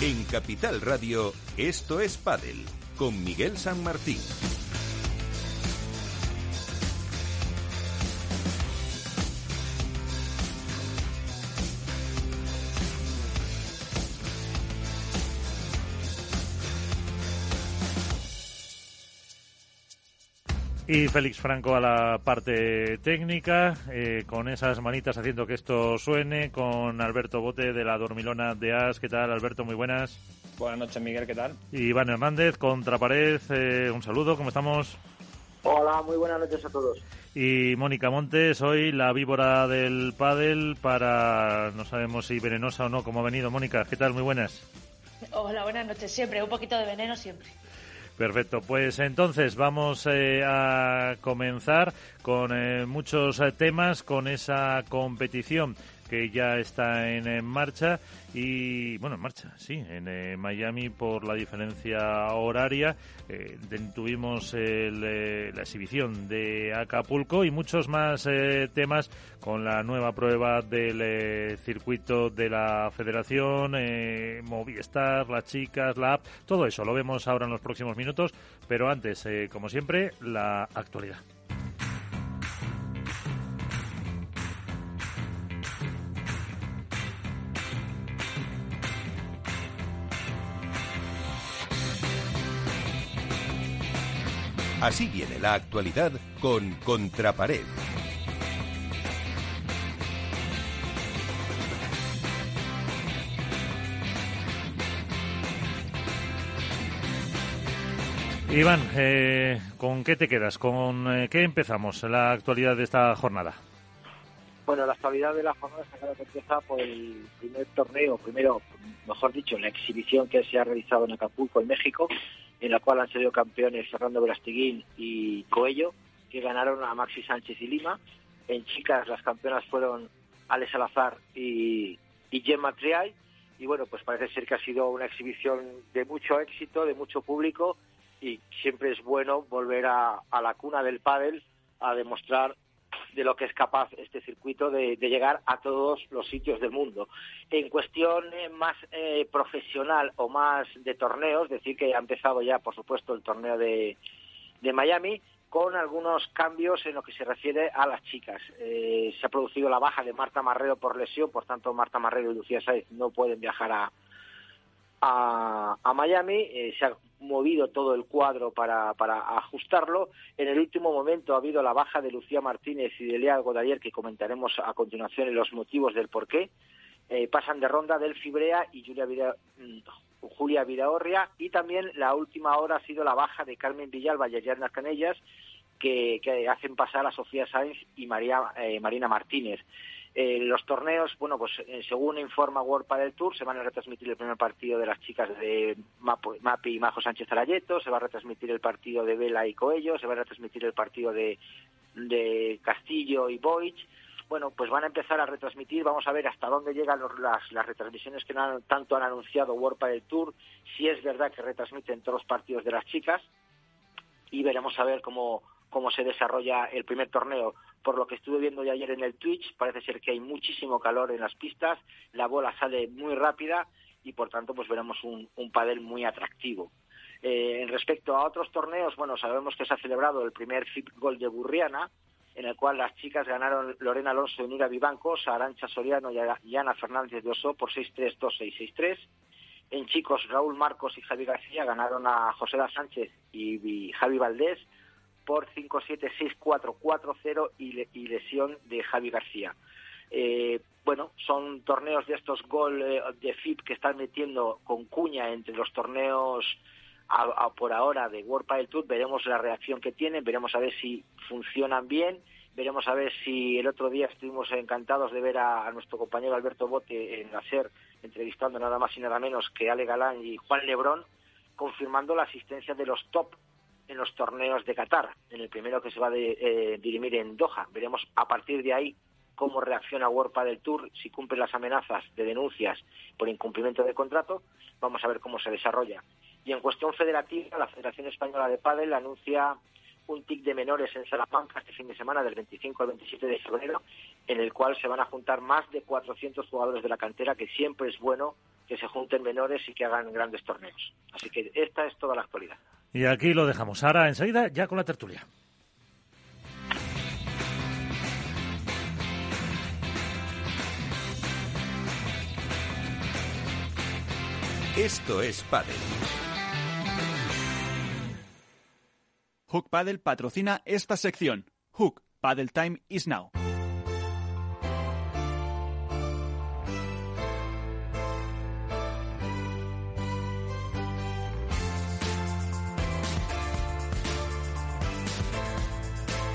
En Capital Radio, esto es Padel, con Miguel San Martín. Y Félix Franco a la parte técnica, eh, con esas manitas haciendo que esto suene, con Alberto Bote de la Dormilona de As. ¿Qué tal, Alberto? Muy buenas. Buenas noches, Miguel, ¿qué tal? Y Iván Hernández, Contrapared, eh, un saludo, ¿cómo estamos? Hola, muy buenas noches a todos. Y Mónica Montes, hoy la víbora del pádel para, no sabemos si venenosa o no, ¿cómo ha venido Mónica? ¿Qué tal? Muy buenas. Hola, buenas noches. Siempre, un poquito de veneno siempre. Perfecto, pues entonces vamos eh, a comenzar con eh, muchos eh, temas, con esa competición que ya está en, marcha y bueno en marcha sí en eh, Miami por la diferencia horaria eh, tuvimos eh, la exhibición de Acapulco y muchos más temas con la nueva prueba del circuito de la Federación Movistar las chicas la app todo eso lo vemos ahora en los próximos minutos pero antes como siempre la actualidad Así viene la actualidad con Contrapared. Iván, eh, ¿con qué te quedas? ¿Con eh, qué empezamos la actualidad de esta jornada? Bueno, la actualidad de la jornada está que empieza por el primer torneo, primero, mejor dicho, la exhibición que se ha realizado en Acapulco, en México, en la cual han sido campeones Fernando Verastiguín y Coello, que ganaron a Maxi Sánchez y Lima. En chicas las campeonas fueron Ale Salazar y, y Gemma Triay. Y bueno, pues parece ser que ha sido una exhibición de mucho éxito, de mucho público y siempre es bueno volver a, la cuna del pádel a demostrar de lo que es capaz este circuito de, llegar a todos los sitios del mundo. En cuestión eh, más eh, profesional o más de torneos, decir que ha empezado ya, por supuesto, el torneo de, de Miami, con algunos cambios en lo que se refiere a las chicas. Eh, se ha producido la baja de Marta Marrero por lesión, por tanto Marta Marrero y Lucía Saez no pueden viajar a, a, Miami. se ha movido todo el cuadro para, para ajustarlo. En el último momento ha habido la baja de Lucía Martínez y de Lea Godalier, que comentaremos a continuación en los motivos del porqué. Eh, pasan de ronda del Fibrea y Julia, Vida, mm, Julia Vidaorria. Y también la última hora ha sido la baja de Carmen Villalba y Ayana Canellas, que, que hacen pasar a Sofía Sáenz y María, eh, Marina Martínez. Eh, los torneos, bueno, pues eh, según informa World Padel Tour, se van a retransmitir el primer partido de las chicas de Mapi y Majo Sánchez Arayeto, se va a retransmitir el partido de Vela y Coello, se va a retransmitir el partido de, de Castillo y Boich. Bueno, pues van a empezar a retransmitir, vamos a ver hasta dónde llegan las, las retransmisiones que tanto han anunciado World Padel Tour, si es verdad que retransmiten todos los partidos de las chicas y veremos a ver cómo, cómo se desarrolla el primer torneo. Por lo que estuve viendo ya ayer en el Twitch, parece ser que hay muchísimo calor en las pistas, la bola sale muy rápida y por tanto pues veremos un, un padel muy atractivo. Eh, en respecto a otros torneos, bueno, sabemos que se ha celebrado el primer FIP Gol de Burriana, en el cual las chicas ganaron Lorena Alonso y Nura Vivancos, Arancha Soriano y Ana Fernández de Oso por 6-3, 2-6, 6-3. En chicos, Raúl Marcos y Javi García ganaron a José da Sánchez y Javi Valdés por 5-7-6-4-4-0 y, lesión de Javi García. Eh, bueno, son torneos de estos gol eh, de FIP que están metiendo con cuña entre los torneos por ahora de World Padel Tour. Veremos la reacción que tienen, veremos a ver si funcionan bien, veremos a ver si el otro día estuvimos encantados de ver a, nuestro compañero Alberto Bote en la SER entrevistando nada más y nada menos que Ale Galán y Juan Lebrón, confirmando la asistencia de los top en los torneos de Qatar, en el primero que se va a eh, dirimir en Doha. Veremos a partir de ahí cómo reacciona World del Tour, si cumple las amenazas de denuncias por incumplimiento de contrato, vamos a ver cómo se desarrolla. Y en cuestión federativa, la Federación Española de Padel anuncia un TIC de menores en Salamanca este fin de semana, del 25 al 27 de febrero, en el cual se van a juntar más de 400 jugadores de la cantera, que siempre es bueno que se junten menores y que hagan grandes torneos. Así que esta es toda la actualidad. Y aquí lo dejamos. Ahora, enseguida, ya con la tertulia. Esto es Padel. Hook Paddle patrocina esta sección. Hook Paddle Time is now.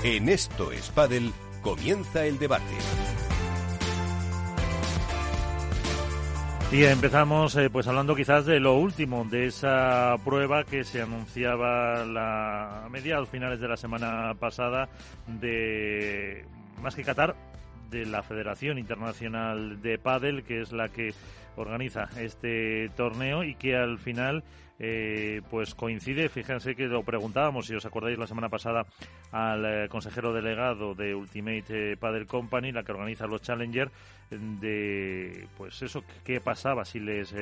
En Esto es Padel comienza el debate. Y empezamos eh, pues hablando quizás de lo último, de esa prueba que se anunciaba la, a mediados finales de la semana pasada de más que Qatar de la Federación Internacional de Padel, que es la que organiza este torneo y que al final eh, pues coincide, fíjense que lo preguntábamos, si os acordáis la semana pasada, al eh, consejero delegado de Ultimate eh, Padel Company, la que organiza los Challenger, de pues eso, qué pasaba si les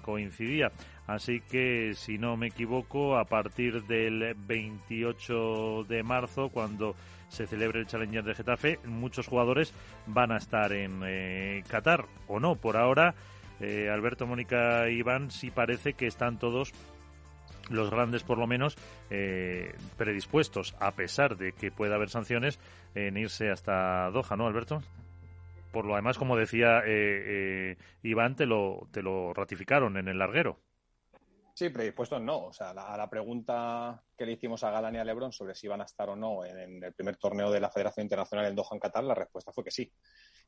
coincidía. Así que, si no me equivoco, a partir del 28 de marzo, cuando se celebre el Challenger de Getafe, muchos jugadores van a estar en Qatar, o no, por ahora eh, Alberto, Mónica y Iván, sí parece que están todos los grandes por lo menos eh, predispuestos, a pesar de que pueda haber sanciones, en irse hasta Doha, ¿no, Alberto? Por lo demás, como decía eh, Iván, te lo, te lo ratificaron en el larguero. Sí, predispuestos no. O sea, a la pregunta que le hicimos a Galán y a Lebron sobre si iban a estar o no en, el primer torneo de la Federación Internacional en Doha, en Qatar, la respuesta fue que sí.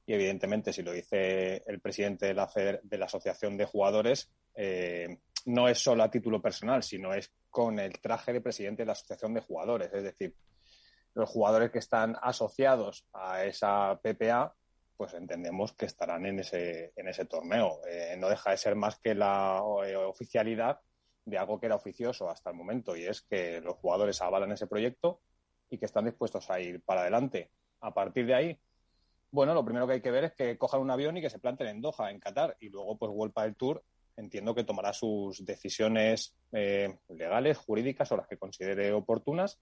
Y evidentemente, si lo dice el presidente de la, de la Asociación de Jugadores, eh, no es solo a título personal, sino es con el traje de presidente de la Asociación de Jugadores. Es decir, los jugadores que están asociados a esa PPA, pues entendemos que estarán en ese, en ese torneo. Eh, no deja de ser más que la eh, oficialidad de algo que era oficioso hasta el momento, y es que los jugadores avalan ese proyecto y que están dispuestos a ir para adelante. A partir de ahí, bueno, lo primero que hay que ver es que cojan un avión y que se planten en Doha, en Qatar, y luego pues vuelva el Tour. Entiendo que tomará sus decisiones eh, legales, jurídicas o las que considere oportunas,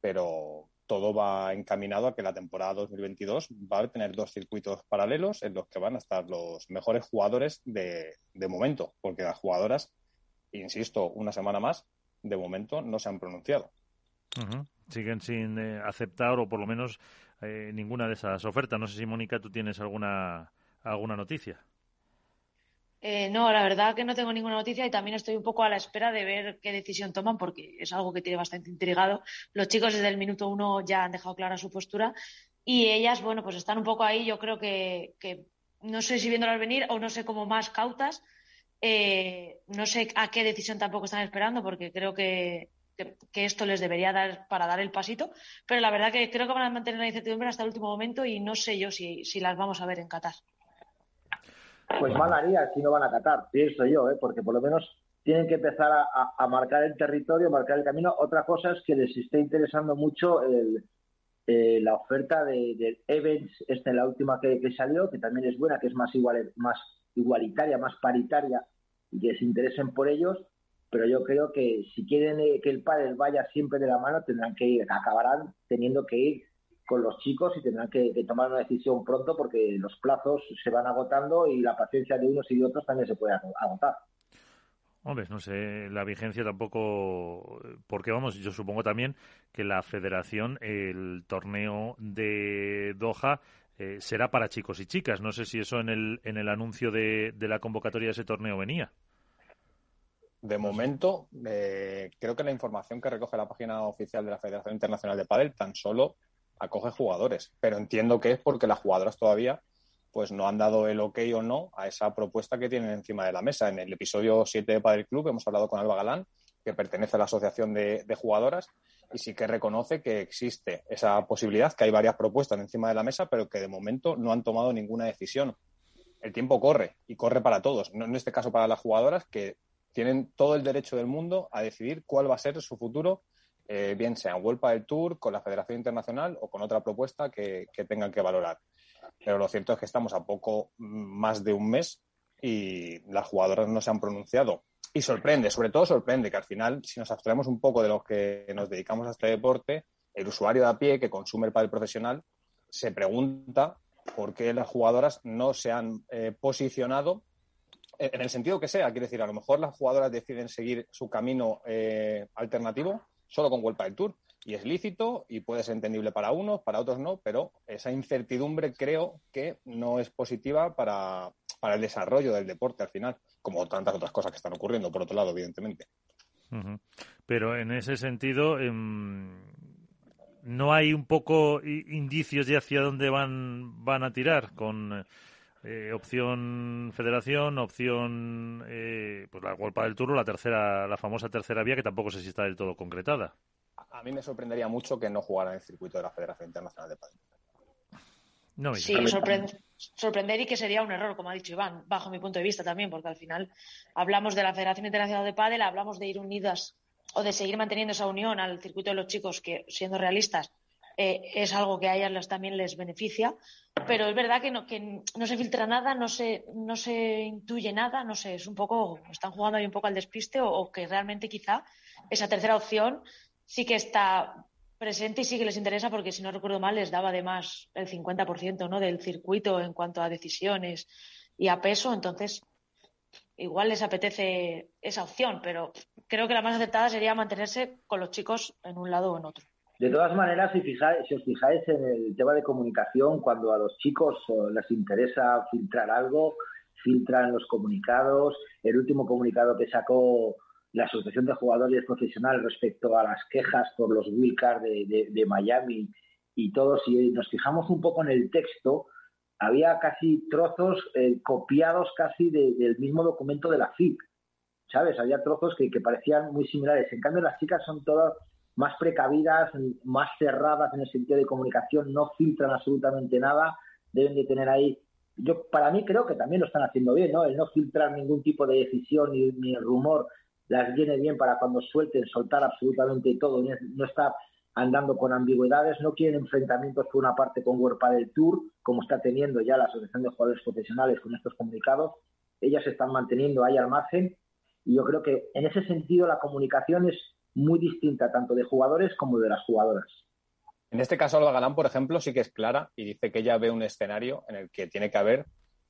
pero todo va encaminado a que la temporada 2022 va a tener dos circuitos paralelos en los que van a estar los mejores jugadores de, momento, porque las jugadoras, insisto, una semana más, de momento no se han pronunciado. Siguen sin eh, aceptar o por lo menos eh, ninguna de esas ofertas. No sé si, Mónica, tú tienes alguna, alguna noticia. Eh, no, la verdad que no tengo ninguna noticia y también estoy un poco a la espera de ver qué decisión toman porque es algo que tiene bastante intrigado. Los chicos desde el minuto uno ya han dejado clara su postura y ellas, bueno, pues están un poco ahí, yo creo que, no sé si viéndolas venir o no sé cómo más cautas. Eh, no sé a qué decisión tampoco están esperando porque creo que, que, esto les debería dar para dar el pasito, pero la verdad que creo que van a mantener la incertidumbre hasta el último momento y no sé yo si, si las vamos a ver en Qatar. Pues mal haría si no van a Qatar, pienso yo, ¿eh? porque por lo menos tienen que empezar a, marcar el territorio, marcar el camino. Otra cosa es que les esté interesando mucho eh, la oferta de, del Events, esta la última que, salió, que también es buena, que es más, igual, más igualitaria, más paritaria, y que se interesen por ellos pero yo creo que si quieren eh, que el padre vaya siempre de la mano, tendrán que ir, acabarán teniendo que ir con los chicos y tendrán que, tomar una decisión pronto porque los plazos se van agotando y la paciencia de unos y de otros también se puede agotar. Hombre, no sé, la vigencia tampoco, porque vamos, yo supongo también que la federación, el torneo de Doha, eh, será para chicos y chicas. No sé si eso en el, en el anuncio de, de la convocatoria de ese torneo venía. De momento, eh, creo que la información que recoge la página oficial de la Federación Internacional de Padel tan solo acoge jugadores, pero entiendo que es porque las jugadoras todavía pues no han dado el ok o no a esa propuesta que tienen encima de la mesa. En el episodio 7 de Padel Club hemos hablado con Alba Galán, que pertenece a la Asociación de, de, Jugadoras, y sí que reconoce que existe esa posibilidad, que hay varias propuestas encima de la mesa, pero que de momento no han tomado ninguna decisión. El tiempo corre y corre para todos, no en este caso para las jugadoras, que tienen todo el derecho del mundo a decidir cuál va a ser su futuro, eh, bien sea en World del Tour, con la Federación Internacional o con otra propuesta que, tengan que valorar. Pero lo cierto es que estamos a poco más de un mes y las jugadoras no se han pronunciado. Y sorprende, sobre todo sorprende que al final, si nos abstraemos un poco de los que nos dedicamos a este deporte, el usuario de a pie que consume el pádel profesional se pregunta por qué las jugadoras no se han eh, posicionado en el sentido que sea. Quiere decir, a lo mejor las jugadoras deciden seguir su camino eh, alternativo solo con World del Tour y es lícito y puede ser entendible para unos, para otros no, pero esa incertidumbre creo que no es positiva para, el desarrollo del deporte al final, como tantas otras cosas que están ocurriendo, por otro lado, evidentemente. Pero en ese sentido, em, ¿no hay un poco indicios de hacia dónde van, van a tirar con opción federación, opción eh, pues la World del Tour, la tercera, la famosa tercera vía que tampoco sé si está del todo concretada? a mí me sorprendería mucho que no jugara en el circuito de la Federación Internacional de Padel. No, sí, sorprender y que sería un error, como ha dicho Iván, bajo mi punto de vista también, porque al final hablamos de la Federación Internacional de Padel, hablamos de ir unidas o de seguir manteniendo esa unión al circuito de los chicos, que siendo realistas eh, es algo que a ellas también les beneficia, pero es verdad que no, que no se filtra nada, no se, no se intuye nada, no sé, es un poco, están jugando ahí un poco al despiste o que realmente quizá esa tercera opción sí que está presente y sí que les interesa porque, si no recuerdo mal, les daba además el 50% ¿no? del circuito en cuanto a decisiones y a peso. Entonces, igual les apetece esa opción, pero creo que la más aceptada sería mantenerse con los chicos en un lado o en otro. De todas maneras, si, fijáis, si os fijáis en el tema de comunicación, cuando a los chicos eh, les interesa filtrar algo, filtran los comunicados. El último comunicado que sacó la Asociación de Jugadores Profesionales respecto a las quejas por los wildcards de, de, Miami y todo, si nos fijamos un poco en el texto, había casi trozos eh, copiados casi del mismo documento de la FIP, ¿sabes? Había trozos que, que, parecían muy similares. En cambio, las chicas son todas más precavidas, más cerradas en el sentido de comunicación, no filtran absolutamente nada, deben de tener ahí yo para mí creo que también lo están haciendo bien, ¿no? El no filtrar ningún tipo de decisión ni, ni rumor las viene bien para cuando suelten, soltar absolutamente todo, no estar andando con ambigüedades, no quieren enfrentamientos por una parte con World del Tour, como está teniendo ya la Asociación de Jugadores Profesionales con estos comunicados, ellas se están manteniendo ahí al margen y yo creo que en ese sentido la comunicación es muy distinta tanto de jugadores como de las jugadoras. En este caso, Alba Galán, por ejemplo, sí que es clara y dice que ella ve un escenario en el que tiene que haber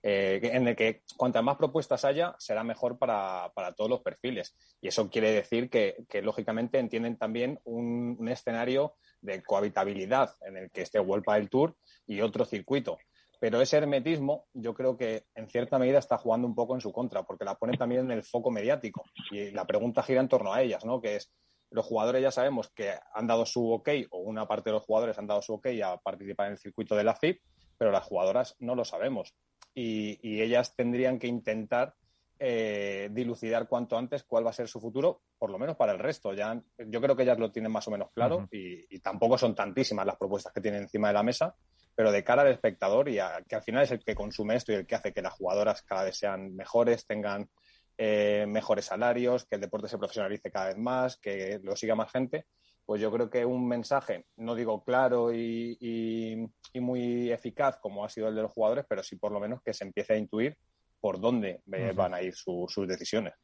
eh, en el que cuantas más propuestas haya, será mejor para, todos los perfiles. Y eso quiere decir que, lógicamente, entienden también un, escenario de cohabitabilidad en el que esté World del Tour y otro circuito. Pero ese hermetismo yo creo que en cierta medida está jugando un poco en su contra, porque la pone también en el foco mediático. Y la pregunta gira en torno a ellas, ¿no? Que es, los jugadores ya sabemos que han dado su ok, o una parte de los jugadores han dado su ok a participar en el circuito de la FIP, pero las jugadoras no lo sabemos y, ellas tendrían que intentar eh, dilucidar cuanto antes cuál va a ser su futuro, por lo menos para el resto. Ya, yo creo que ellas lo tienen más o menos claro y, tampoco son tantísimas las propuestas que tienen encima de la mesa, pero de cara al espectador y que al final es el que consume esto y el que hace que las jugadoras cada vez sean mejores, tengan eh, mejores salarios, que el deporte se profesionalice cada vez más, que lo siga más gente, pues yo creo que un mensaje, no digo claro y, muy eficaz como ha sido el de los jugadores, pero sí por lo menos que se empiece a intuir por dónde eh, van a ir sus decisiones.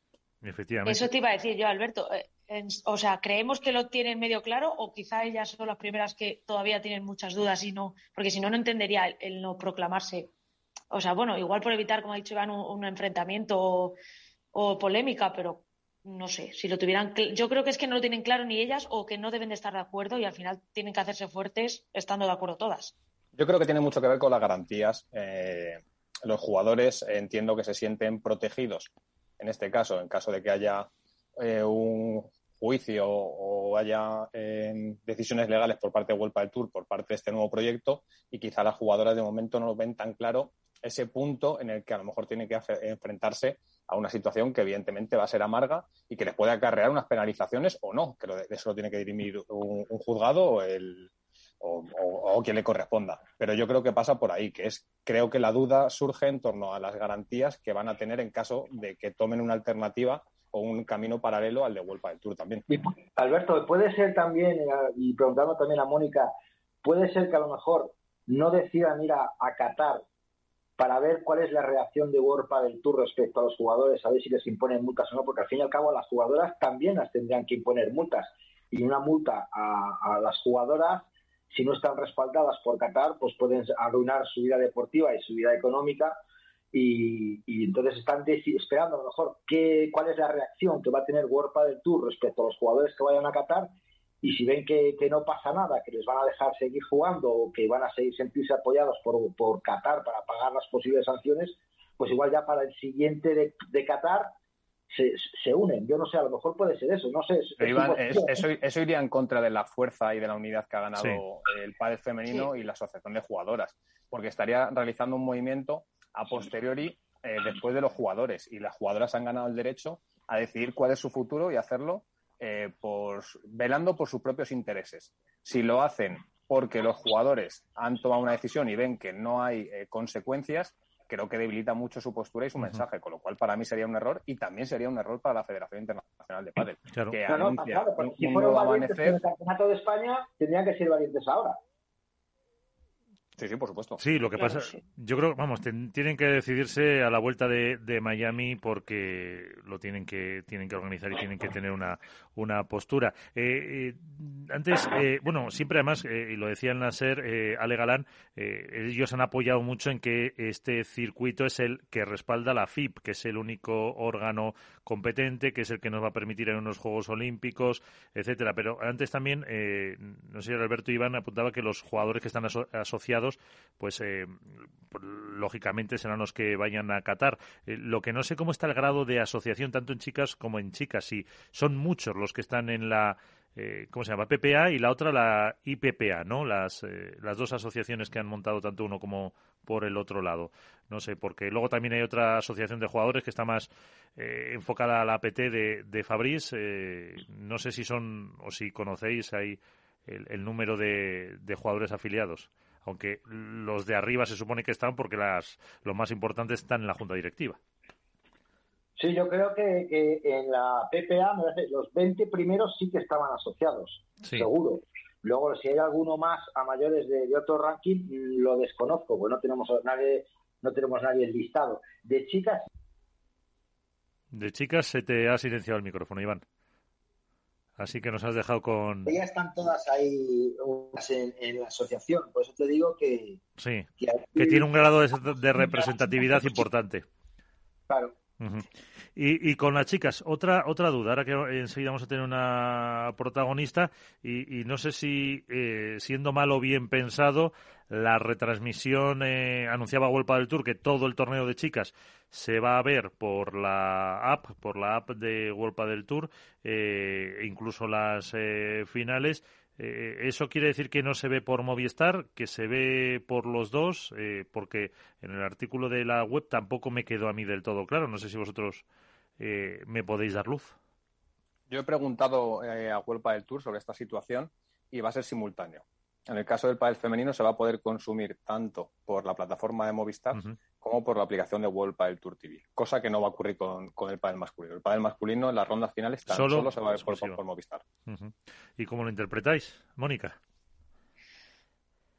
Efectivamente. Eso te iba a decir yo, Alberto. Eh, o sea, ¿creemos que lo tienen medio claro o quizá ellas son las primeras que todavía tienen muchas dudas y no? Porque si no, no entendería el, no proclamarse. O sea, bueno, igual por evitar, como ha dicho Iván, un, enfrentamiento o polémica, pero no sé, si lo tuvieran, yo creo que es que no lo tienen claro ni ellas o que no deben de estar de acuerdo y al final tienen que hacerse fuertes estando de acuerdo todas. Yo creo que tiene mucho que ver con las garantías. Eh, los jugadores entiendo que se sienten protegidos, en este caso, en caso de que haya eh, un juicio o haya eh, decisiones legales por parte de Vuelta del Tour, por parte de este nuevo proyecto, y quizá las jugadoras de momento no lo ven tan claro ese punto en el que a lo mejor tiene que enfrentarse a una situación que evidentemente va a ser amarga y que les puede acarrear unas penalizaciones o no, que eso lo tiene que dirimir un, juzgado o, el, o, quien le corresponda. Pero yo creo que pasa por ahí, que es, creo que la duda surge en torno a las garantías que van a tener en caso de que tomen una alternativa o un camino paralelo al de Vuelta del Tour también. Alberto, puede ser también, eh, y preguntando también a Mónica, puede ser que a lo mejor no decidan ir a, a Qatar para ver cuál es la reacción de World del Tour respecto a los jugadores, a ver si les imponen multas o no, porque al fin y al cabo las jugadoras también las tendrían que imponer multas. Y una multa a, las jugadoras, si no están respaldadas por Qatar, pues pueden arruinar su vida deportiva y su vida económica. Y, entonces están esperando a lo mejor qué, cuál es la reacción que va a tener World del Tour respecto a los jugadores que vayan a Qatar y si ven que, no pasa nada, que les van a dejar seguir jugando o que van a seguir sentirse apoyados por, por Qatar para pagar las posibles sanciones, pues igual ya para el siguiente de, de Qatar se, se, unen. Yo no sé, a lo mejor puede ser eso, no sé. eso, eso, iría en contra de la fuerza y de la unidad que ha ganado el padre femenino y la asociación de jugadoras, porque estaría realizando un movimiento a posteriori eh, después de los jugadores y las jugadoras han ganado el derecho a decidir cuál es su futuro y hacerlo eh, por, velando por sus propios intereses. Si lo hacen porque los jugadores han tomado una decisión y ven que no hay eh, consecuencias, creo que debilita mucho su postura y su mensaje, con lo cual para mí sería un error y también sería un error para la Federación Internacional de Padel, que anuncia si fueron valientes en el Campeonato de España, tendrían que ser valientes ahora. Sí, sí, por supuesto. Sí, lo que pasa, yo creo, vamos, tienen que decidirse a la vuelta de, Miami porque lo tienen que tienen que organizar y tienen que tener una, una postura. Eh, eh, antes, eh, bueno, siempre además, y lo decía el Nasser, Ale Galán, ellos han apoyado mucho en que este circuito es el que respalda la FIP, que es el único órgano competente, que es el que nos va a permitir en unos Juegos Olímpicos, etcétera. Pero antes también, no sé si Alberto Iván apuntaba que los jugadores que están asociados pues eh, lógicamente serán los que vayan a Qatar. Eh, lo que no sé cómo está el grado de asociación tanto en chicas como en chicas. Si son muchos los que están en la eh, ¿cómo se llama? PPA y la otra la IPPA, ¿no? Las, las dos asociaciones que han montado tanto uno como por el otro lado. No sé, porque luego también hay otra asociación de jugadores que está más enfocada a la APT de, de Fabriz. no sé si son o si conocéis ahí el, número de jugadores afiliados aunque los de arriba se supone que están porque las, los más importantes están en la junta directiva. Sí, yo creo que, en la PPA los 20 primeros sí que estaban asociados, seguro. Luego, si hay alguno más a mayores de, otro ranking, lo desconozco, porque no tenemos nadie, no tenemos nadie listado. De chicas. De chicas se te ha silenciado el micrófono, Iván. Así que nos has dejado con. Ya están todas ahí en, la asociación, por eso te digo que. Sí, que, tiene un grado de, representatividad importante. Claro. Y, y, con las chicas, otra otra duda, ahora que enseguida vamos a tener una protagonista, y, no sé si, eh, siendo mal o bien pensado, la retransmisión eh, anunciaba Vuelta del Tour que todo el torneo de chicas se va a ver por la app, por la app de World del Tour, eh, incluso las eh, finales. Eh, ¿Eso quiere decir que no se ve por Movistar, que se ve por los dos? porque en el artículo de la web tampoco me quedó a mí del todo claro. No sé si vosotros me podéis dar luz. Yo he preguntado a Huelpa del Tour sobre esta situación y va a ser simultáneo. En el caso del pádel femenino se va a poder consumir tanto por la plataforma de Movistar como por la aplicación de World Padel Tour TV, cosa que no va a ocurrir con, el pádel masculino. El pádel masculino en las rondas finales tan solo, se va a ver por, Movistar. ¿Y cómo lo interpretáis, Mónica?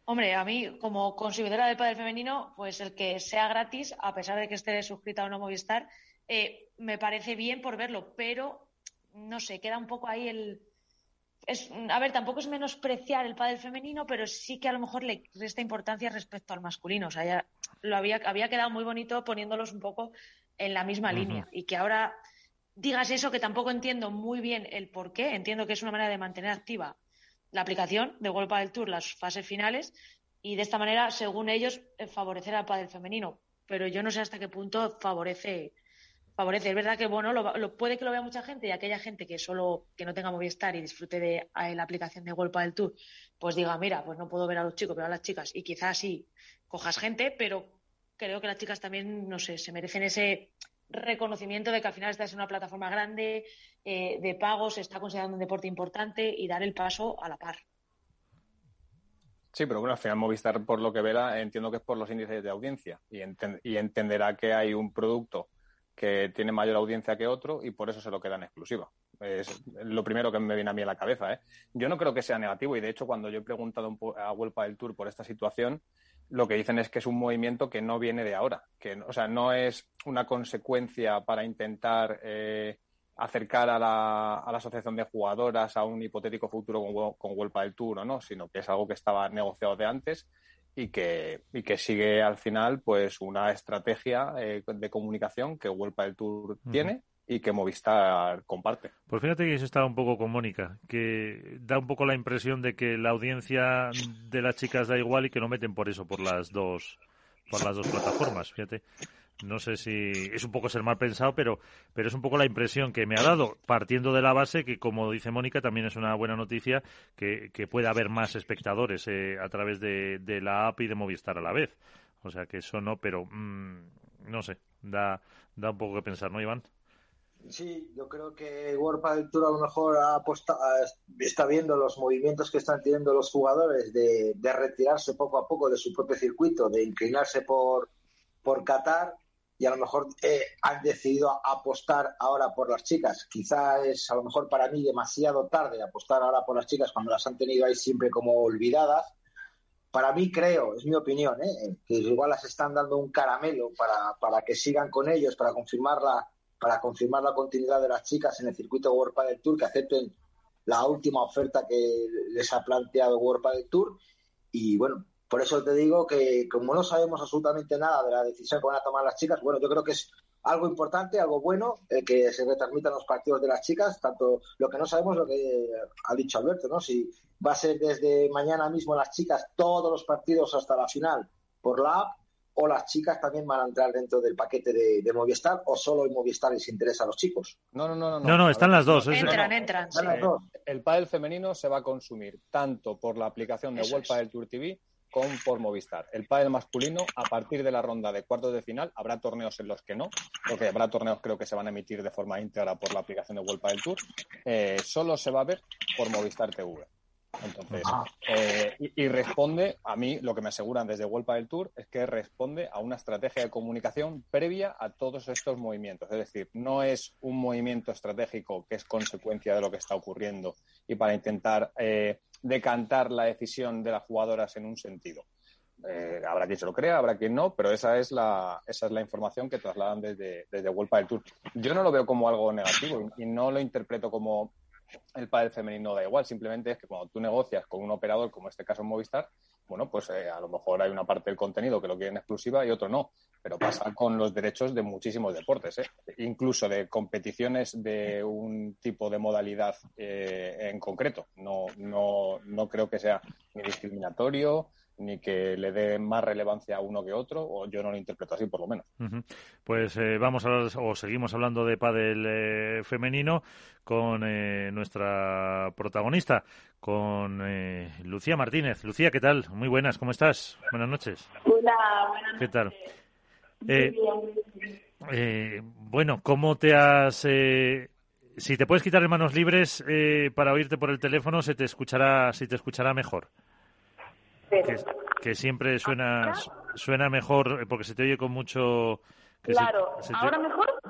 Hombre, a mí, como consumidora del pádel femenino, pues el que sea gratis, a pesar de que esté suscrita o no Movistar, eh, me parece bien por verlo, pero no sé, queda un poco ahí el, es, a ver, tampoco es menospreciar el pádel femenino, pero sí que a lo mejor le resta importancia respecto al masculino. O sea, ya lo había, había quedado muy bonito poniéndolos un poco en la misma línea. Y que ahora digas eso, que tampoco entiendo muy bien el por qué. Entiendo que es una manera de mantener activa la aplicación de World Padel Tour, las fases finales, y de esta manera, según ellos, eh, favorecer al pádel femenino. Pero yo no sé hasta qué punto favorece favorece. Es verdad que bueno, lo, puede que lo vea mucha gente y aquella gente que solo que no tenga Movistar y disfrute de la aplicación de Golpa del Tour, pues diga, mira, pues no puedo ver a los chicos, pero a las chicas. Y quizás sí cojas gente, pero creo que las chicas también, no sé, se merecen ese reconocimiento de que al final esta es una plataforma grande, eh, de pagos, se está considerando un deporte importante y dar el paso a la par. Sí, pero bueno, al final Movistar, por lo que vela, entiendo que es por los índices de audiencia y entenderá que hay un producto que tiene mayor audiencia que otro y por eso se lo queda en exclusiva. es lo primero que me viene a mí a la cabeza. ¿eh? Yo no creo que sea negativo y de hecho cuando yo he preguntado a Huelpa del Tour por esta situación, lo que dicen es que es un movimiento que no viene de ahora, que o sea, no es una consecuencia para intentar eh, acercar a la, a la, asociación de jugadoras a un hipotético futuro con, con Huelpa del Tour, ¿no? sino que es algo que estaba negociado de antes y que, y que sigue al final pues una estrategia eh, de comunicación que Huelpa del Tour tiene y que Movistar comparte. Pues fíjate que eso estaba un poco con Mónica, que da un poco la impresión de que la audiencia de las chicas da igual y que no meten por eso, por las dos, por las dos plataformas. Fíjate, no sé si es un poco ser mal pensado, pero, pero es un poco la impresión que me ha dado, partiendo de la base que, como dice Mónica, también es una buena noticia que, que pueda haber más espectadores eh, a través de, de, la app y de Movistar a la vez. O sea que eso no, pero mmm, no sé, da, da un poco que pensar, ¿no, Iván? Sí, yo creo que del Tour a lo mejor ha está viendo los movimientos que están teniendo los jugadores de, de, retirarse poco a poco de su propio circuito, de inclinarse por, por Qatar y a lo mejor eh, han decidido apostar ahora por las chicas. Quizá es a lo mejor para mí demasiado tarde apostar ahora por las chicas cuando las han tenido ahí siempre como olvidadas. Para mí creo, es mi opinión, ¿eh? que igual las están dando un caramelo para, para que sigan con ellos, para confirmar la para confirmar la continuidad de las chicas en el circuito World del Tour, que acepten la última oferta que les ha planteado World del Tour. Y bueno, por eso te digo que como no sabemos absolutamente nada de la decisión que van a tomar las chicas, bueno, yo creo que es algo importante, algo bueno, eh, que se retransmitan los partidos de las chicas, tanto lo que no sabemos, lo que ha dicho Alberto, ¿no? Si va a ser desde mañana mismo las chicas todos los partidos hasta la final por la app o las chicas también van a entrar dentro del paquete de, de Movistar o solo en Movistar les interesa a los chicos. No, no, no, no. No, no, están las dos. Entran, entran. Están las dos. El pádel femenino se va a consumir tanto por la aplicación de World Padel Tour TV como por Movistar. El pádel masculino, a partir de la ronda de cuartos de final, habrá torneos en los que no, porque habrá torneos creo que se van a emitir de forma íntegra por la aplicación de World Padel Tour. Eh, solo se va a ver por Movistar TV. Entonces, eh, y, y, responde, a mí lo que me aseguran desde Huelpa del Tour es que responde a una estrategia de comunicación previa a todos estos movimientos. Es decir, no es un movimiento estratégico que es consecuencia de lo que está ocurriendo y para intentar eh, decantar la decisión de las jugadoras en un sentido. Eh, habrá quien se lo crea, habrá quien no, pero esa es la, esa es la información que trasladan desde, desde Huelpa del Tour. Yo no lo veo como algo negativo y, no lo interpreto como el pádel femenino da igual, simplemente es que cuando tú negocias con un operador, como este caso Movistar, bueno, pues eh, a lo mejor hay una parte del contenido que lo quieren exclusiva y otro no, pero pasa con los derechos de muchísimos deportes, ¿eh? incluso de competiciones de un tipo de modalidad eh, en concreto. No, no, no creo que sea ni discriminatorio, ni que le dé más relevancia a uno que otro, o yo no lo interpreto así, por lo menos. Pues eh, vamos a o seguimos hablando de pádel eh, femenino con eh, nuestra protagonista, con eh, Lucía Martínez. Lucía, ¿qué tal? Muy buenas, ¿cómo estás? Buenas noches. Hola, buenas ¿Qué tal? Eh, eh, bueno, ¿cómo te has eh, si te puedes quitar en manos libres eh, para oírte por el teléfono, se te escuchará, si te escuchará mejor. Que, que, siempre suena suena mejor porque se te oye con mucho. claro. Se, se te... ¿Ahora mejor?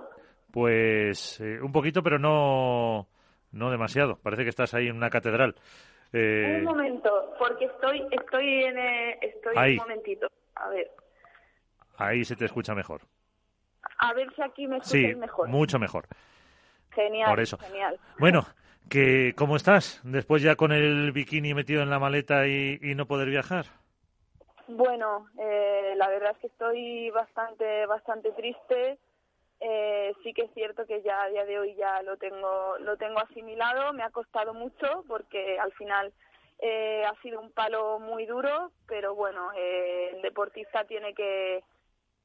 Pues un poquito, pero no no demasiado. Parece que estás ahí en una catedral. Eh... Un momento, porque estoy estoy en eh, estoy ahí. un momentito. A ver. Ahí se te escucha mejor. A ver si aquí me escuchas sí, mejor. mucho mejor. Genial. Por eso. Genial. Bueno, que ¿cómo estás? Después ya con el bikini metido en la maleta y, y no poder viajar. Bueno, eh, la verdad es que estoy bastante, bastante triste. Eh, sí que es cierto que ya a día de hoy ya lo tengo, lo tengo asimilado. Me ha costado mucho porque al final eh, ha sido un palo muy duro, pero bueno, eh, el deportista tiene que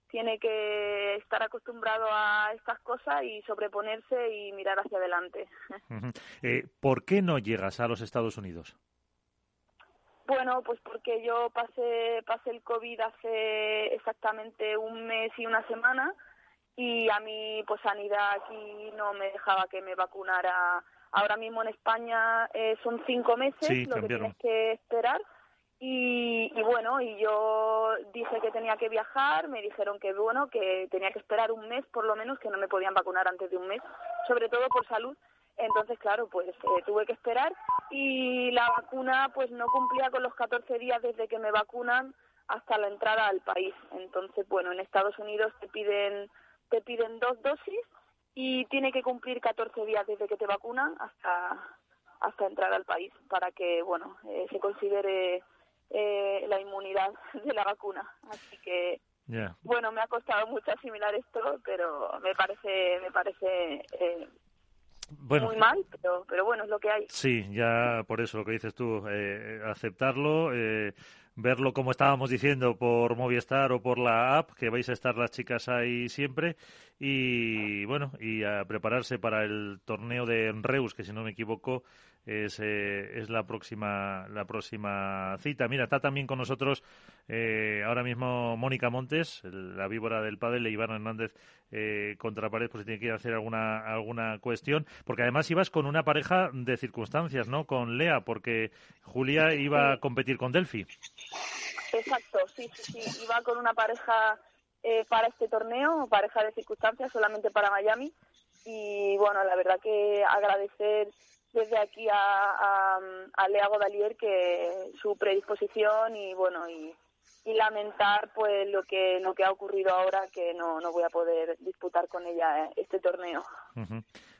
tiene que estar acostumbrado a estas cosas y sobreponerse y mirar hacia adelante. Eh, ¿Por qué no llegas a los Estados Unidos? Bueno, pues porque yo pasé, pasé el COVID hace exactamente un mes y una semana y a mí pues sanidad aquí no me dejaba que me vacunara. Ahora mismo en España eh, son cinco meses sí, lo que tienes que esperar y, y, bueno, y yo dije que tenía que viajar, me dijeron que bueno, que tenía que esperar un mes por lo menos, que no me podían vacunar antes de un mes, sobre todo por salud. Entonces, claro, pues eh, tuve que esperar y la vacuna pues no cumplía con los 14 días desde que me vacunan hasta la entrada al país. Entonces, bueno, en Estados Unidos te piden te piden dos dosis y tiene que cumplir 14 días desde que te vacunan hasta hasta entrar al país para que, bueno, eh, se considere eh, la inmunidad de la vacuna. Así que bueno, me ha costado mucho asimilar esto, pero me parece me parece eh, muy mal, pero, pero bueno, es lo que hay. Sí, ya por eso lo que dices tú, eh, aceptarlo, eh, verlo como estábamos diciendo por Movistar o por la app, que vais a estar las chicas ahí siempre, y bueno, y a prepararse para el torneo de Reus, que si no me equivoco es, eh, es la próxima la próxima cita. Mira, está también con nosotros eh, ahora mismo Mónica Montes, la víbora del pádel, y Iván Hernández eh, contra pared, pues si tiene que hacer alguna alguna cuestión, porque además ibas con una pareja de circunstancias, ¿no? Con Lea, porque Julia iba a competir con Delphi. Exacto, sí, sí, sí, iba con una pareja eh, para este torneo, pareja de circunstancias, solamente para Miami. Y bueno, la verdad que agradecer desde aquí a, a, Lea Godalier que su predisposición y bueno y, lamentar pues lo que lo que ha ocurrido ahora que no, no voy a poder disputar con ella este torneo.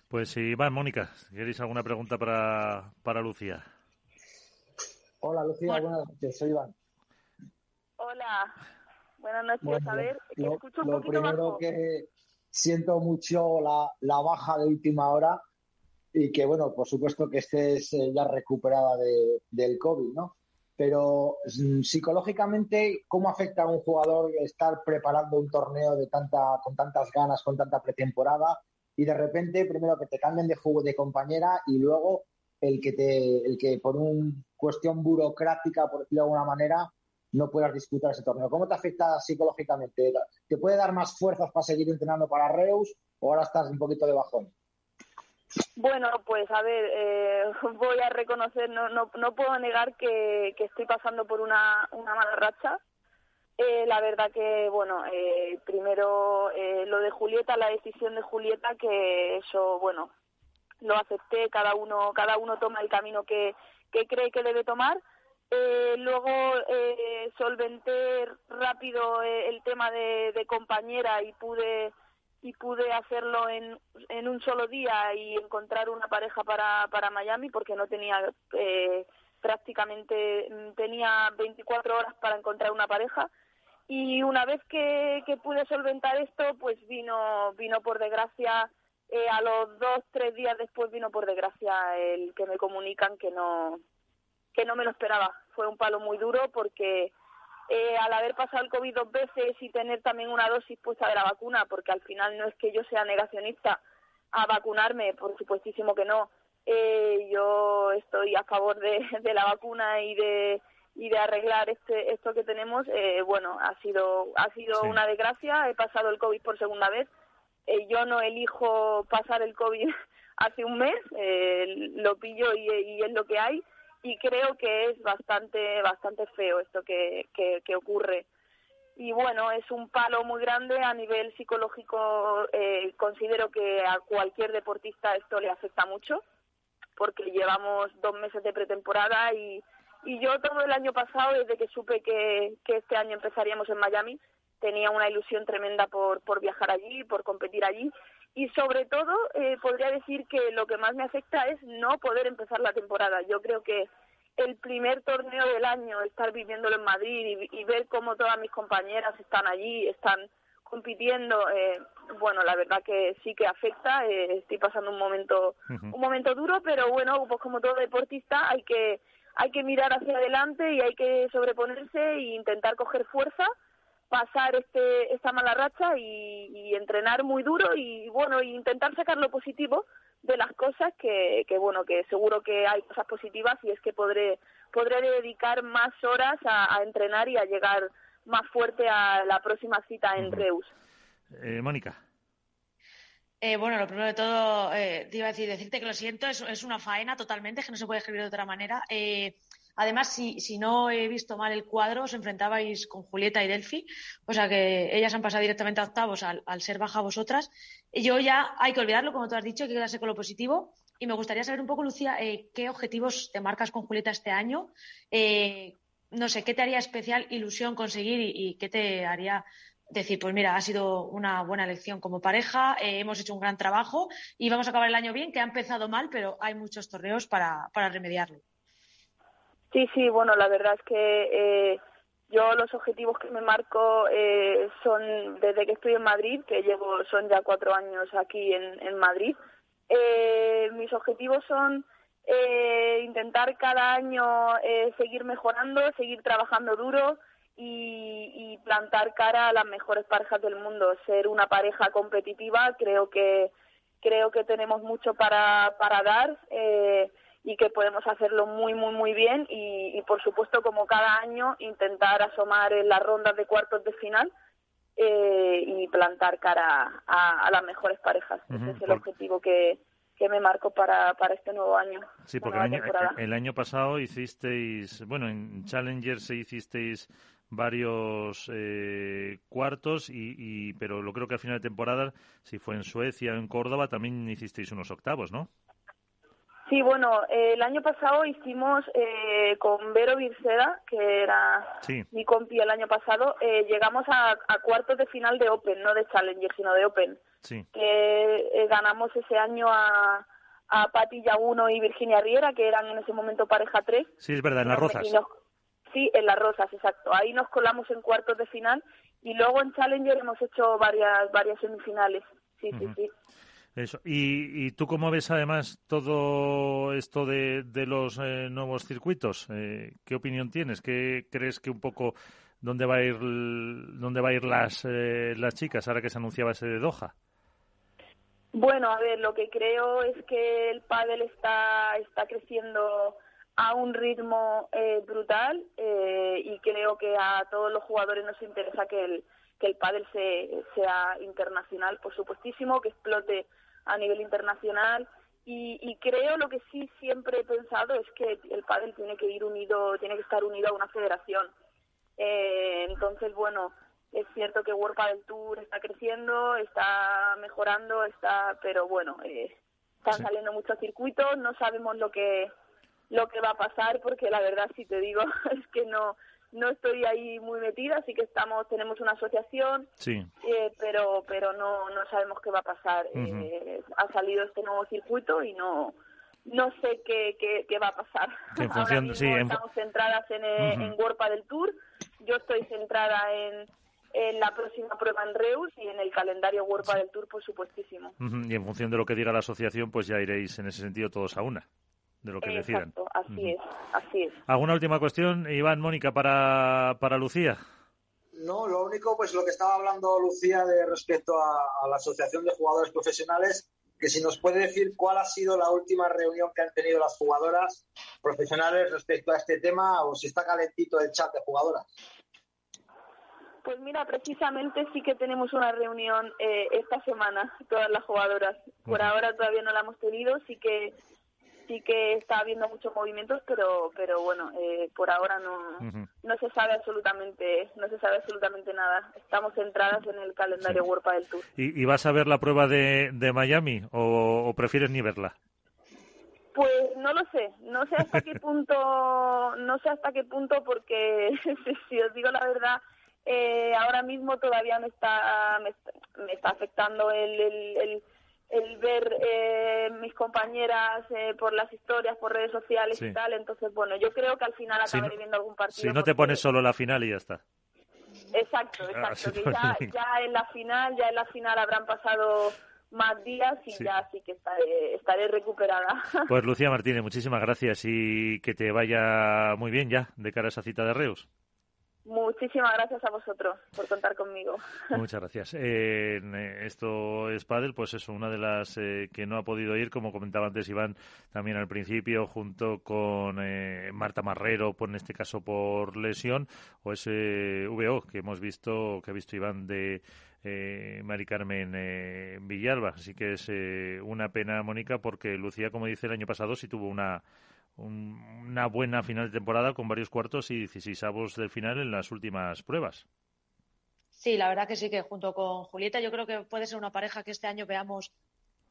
Pues sí, va, Mónica, ¿queréis alguna pregunta para, para Lucía? Hola Lucía, buenas noches, soy Iván. Hola, buenas noches. a ver, lo, escucho un lo primero que siento mucho la, la baja de última hora y que, bueno, por supuesto que estés eh, ya recuperada de, del COVID, ¿no? Pero mm, psicológicamente, ¿cómo afecta a un jugador estar preparando un torneo de tanta, con tantas ganas, con tanta pretemporada, y de repente, primero que te cambien de juego de compañera y luego el que te, el que por una cuestión burocrática, por decirlo de alguna manera, no puedas disputar ese torneo. ¿Cómo te afecta psicológicamente? ¿Te puede dar más fuerzas para seguir entrenando para Reus o ahora estás un poquito de bajón? Bueno, pues a ver, eh, voy a reconocer, no, no, no puedo negar que, que estoy pasando por una, una mala racha. Eh, la verdad que, bueno, eh, primero eh, lo de Julieta, la decisión de Julieta, que eso, bueno, lo acepté, cada uno, cada uno toma el camino que, cree que debe tomar. Eh, luego eh, solventé rápido el tema de, de compañera y pude y pude hacerlo en, en un solo día y encontrar una pareja para, para Miami porque no tenía eh, prácticamente mm, tenía 24 horas para encontrar una pareja. Y una vez que, que pude solventar esto pues vino vino por desgracia eh, a los dos tres días después vino por desgracia el que me comunican que no que no me lo esperaba. Fue un palo muy duro porque eh, al haber pasado el COVID dos veces y tener también una dosis puesta de la vacuna, porque al final no es que yo sea negacionista a vacunarme, por supuestísimo que no. Eh, yo estoy a favor de, de, la vacuna y de y de arreglar este esto que tenemos. Eh, bueno, ha sido ha sido una desgracia. He pasado el COVID por segunda vez. Eh, yo no elijo pasar el COVID hace un mes. Eh, lo pillo y, y es lo que hay y creo que es bastante bastante feo esto que, que, ocurre. Y bueno es un palo muy grande a nivel psicológico eh, considero que a cualquier deportista esto le afecta mucho porque llevamos dos meses de pretemporada y, y yo todo el año pasado desde que supe que, que este año empezaríamos en Miami tenía una ilusión tremenda por, por viajar allí, por competir allí y sobre todo eh, podría decir que lo que más me afecta es no poder empezar la temporada. Yo creo que el primer torneo del año, estar viviéndolo en Madrid y, ver cómo todas mis compañeras están allí, están compitiendo, eh, bueno, la verdad que sí que afecta. Eh, estoy pasando un momento, un momento duro, pero bueno, pues como todo deportista hay que hay que mirar hacia adelante y hay que sobreponerse e intentar coger fuerza pasar este esta mala racha y, entrenar muy duro y bueno intentar sacar lo positivo de las cosas que, que bueno que seguro que hay cosas positivas y es que podré podré dedicar más horas a, entrenar y a llegar más fuerte a la próxima cita en Reus. Eh, Mónica. Eh, bueno, lo primero de todo, eh, te iba a decir, decirte que lo siento, es, es una faena totalmente, que no se puede escribir de otra manera. Eh, Además, si, no he visto mal el cuadro, os enfrentabais con Julieta y Delphi, o sea que ellas han pasado directamente a octavos al, ser baja vosotras. Y yo ya hay que olvidarlo, como tú has dicho, hay que quedarse con lo positivo. Y me gustaría saber un poco, Lucía, eh, qué objetivos te marcas con Julieta este año. Eh, no sé, ¿qué te haría especial ilusión conseguir y, qué te haría decir, pues mira, ha sido una buena elección como pareja, eh, hemos hecho un gran trabajo y vamos a acabar el año bien, que ha empezado mal, pero hay muchos torneos para remediarlo. Sí, sí, bueno, la verdad es que yo los objetivos que me marco eh, son desde que estoy en Madrid, que llevo son ya cuatro años aquí en, en Madrid. Eh, mis objetivos son eh, intentar cada año eh, seguir mejorando, seguir trabajando duro y, y, plantar cara a las mejores parejas del mundo. Ser una pareja competitiva, creo que creo que tenemos mucho para para dar. Eh, y que podemos hacerlo muy, muy, muy bien y, por supuesto, como cada año, intentar asomar en las rondas de cuartos de final eh, y plantar cara a, las mejores parejas. Ese es el objetivo que, que me marco para, para este nuevo año. Sí, porque el año, el año, pasado hicisteis, bueno, en Challenger se hicisteis varios eh, cuartos y, y, pero lo creo que a final de temporada si fue en Suecia o en Córdoba también hicisteis unos octavos ¿no? Sí, bueno, eh, el año pasado hicimos eh, con Vero Virceda, que era mi compi el año pasado, eh, llegamos a, cuartos de final de Open, no de Challenger, sino de Open. Sí. Que ganamos ese año a, a Yaguno y Virginia Riera, que eran en ese momento pareja 3. Sí, es verdad, en las Rozas. sí, en las Rosas, exacto. Ahí nos colamos en cuartos de final y luego en Challenger hemos hecho varias varias semifinales. Sí, sí, sí. Eso. ¿Y, ¿Y, tú cómo ves además todo esto de, los eh, nuevos circuitos? Eh, ¿Qué opinión tienes? ¿Qué crees que un poco dónde va a ir dónde va a ir las eh, las chicas ahora que se anunciaba ese de Doha? Bueno, a ver, lo que creo es que el pádel está está creciendo a un ritmo brutal y creo que a todos los jugadores nos interesa que el que el pádel se, sea internacional, por supuestísimo, que explote a nivel internacional y, y, creo lo que sí siempre he pensado es que el pádel tiene que ir unido, tiene que estar unido a una federación. Eh, entonces, bueno, es cierto que World Padel Tour está creciendo, está mejorando, está, pero bueno, eh, están saliendo muchos circuitos, no sabemos lo que lo que va a pasar porque la verdad si te digo es que no no estoy ahí muy metida, así que estamos, tenemos una asociación, eh, pero pero no, no sabemos qué va a pasar. eh, ha salido este nuevo circuito y no no sé qué, qué, va a pasar. Ahora mismo estamos centradas en, eh, en del Tour, yo estoy centrada en, en la próxima prueba en Reus y en el calendario World del Tour, por supuestísimo. Y en función de lo que diga la asociación, pues ya iréis en ese sentido todos a una de lo que Exacto, así es, así es. ¿Alguna última cuestión, Iván, Mónica, para, para Lucía? No, lo único, pues lo que estaba hablando Lucía de respecto a, la Asociación de Jugadores Profesionales, que si nos puede decir cuál ha sido la última reunión que han tenido las jugadoras profesionales respecto a este tema o si está calentito el chat de jugadoras. Pues mira, precisamente sí que tenemos una reunión eh, esta semana, todas las jugadoras. Por ahora todavía no la hemos tenido, sí que sí que está habiendo muchos movimientos, pero pero bueno, eh, por ahora no no se sabe absolutamente no se sabe absolutamente nada. Estamos centradas en el calendario World del Tour. ¿Y, vas a ver la prueba de, de Miami o, prefieres ni verla? Pues no lo sé, no sé hasta qué punto, no sé hasta qué punto porque si, os digo la verdad, eh, ahora mismo todavía me está me está, afectando el, el el ver eh, mis compañeras eh, por las historias, por redes sociales y tal. Entonces, bueno, yo creo que al final acabaré viendo algún partido. Si no te pones solo la final y ya está. Exacto, ah, exacto. que ya, ya, en la final, ya en la final habrán pasado más días y ya sí que estaré, estaré recuperada. Pues Lucía Martínez, muchísimas gracias y que te vaya muy bien ya de cara a esa cita de Reus. Muchísimas gracias a vosotros por contar conmigo. Muchas gracias. Eh, esto es Padel, pues es una de las eh, que no ha podido ir, como comentaba antes Iván también al principio, junto con eh, Marta Marrero, por en este caso por lesión, o ese VO que hemos visto, que ha visto Iván de Mari Carmen Villalba. Así que es una pena, Mónica, porque Lucía, como dice el año pasado, sí tuvo una una buena final de temporada con varios cuartos y 16 avos del final en las últimas pruebas. Sí, la verdad que sí, que junto con Julieta yo creo que puede ser una pareja que este año veamos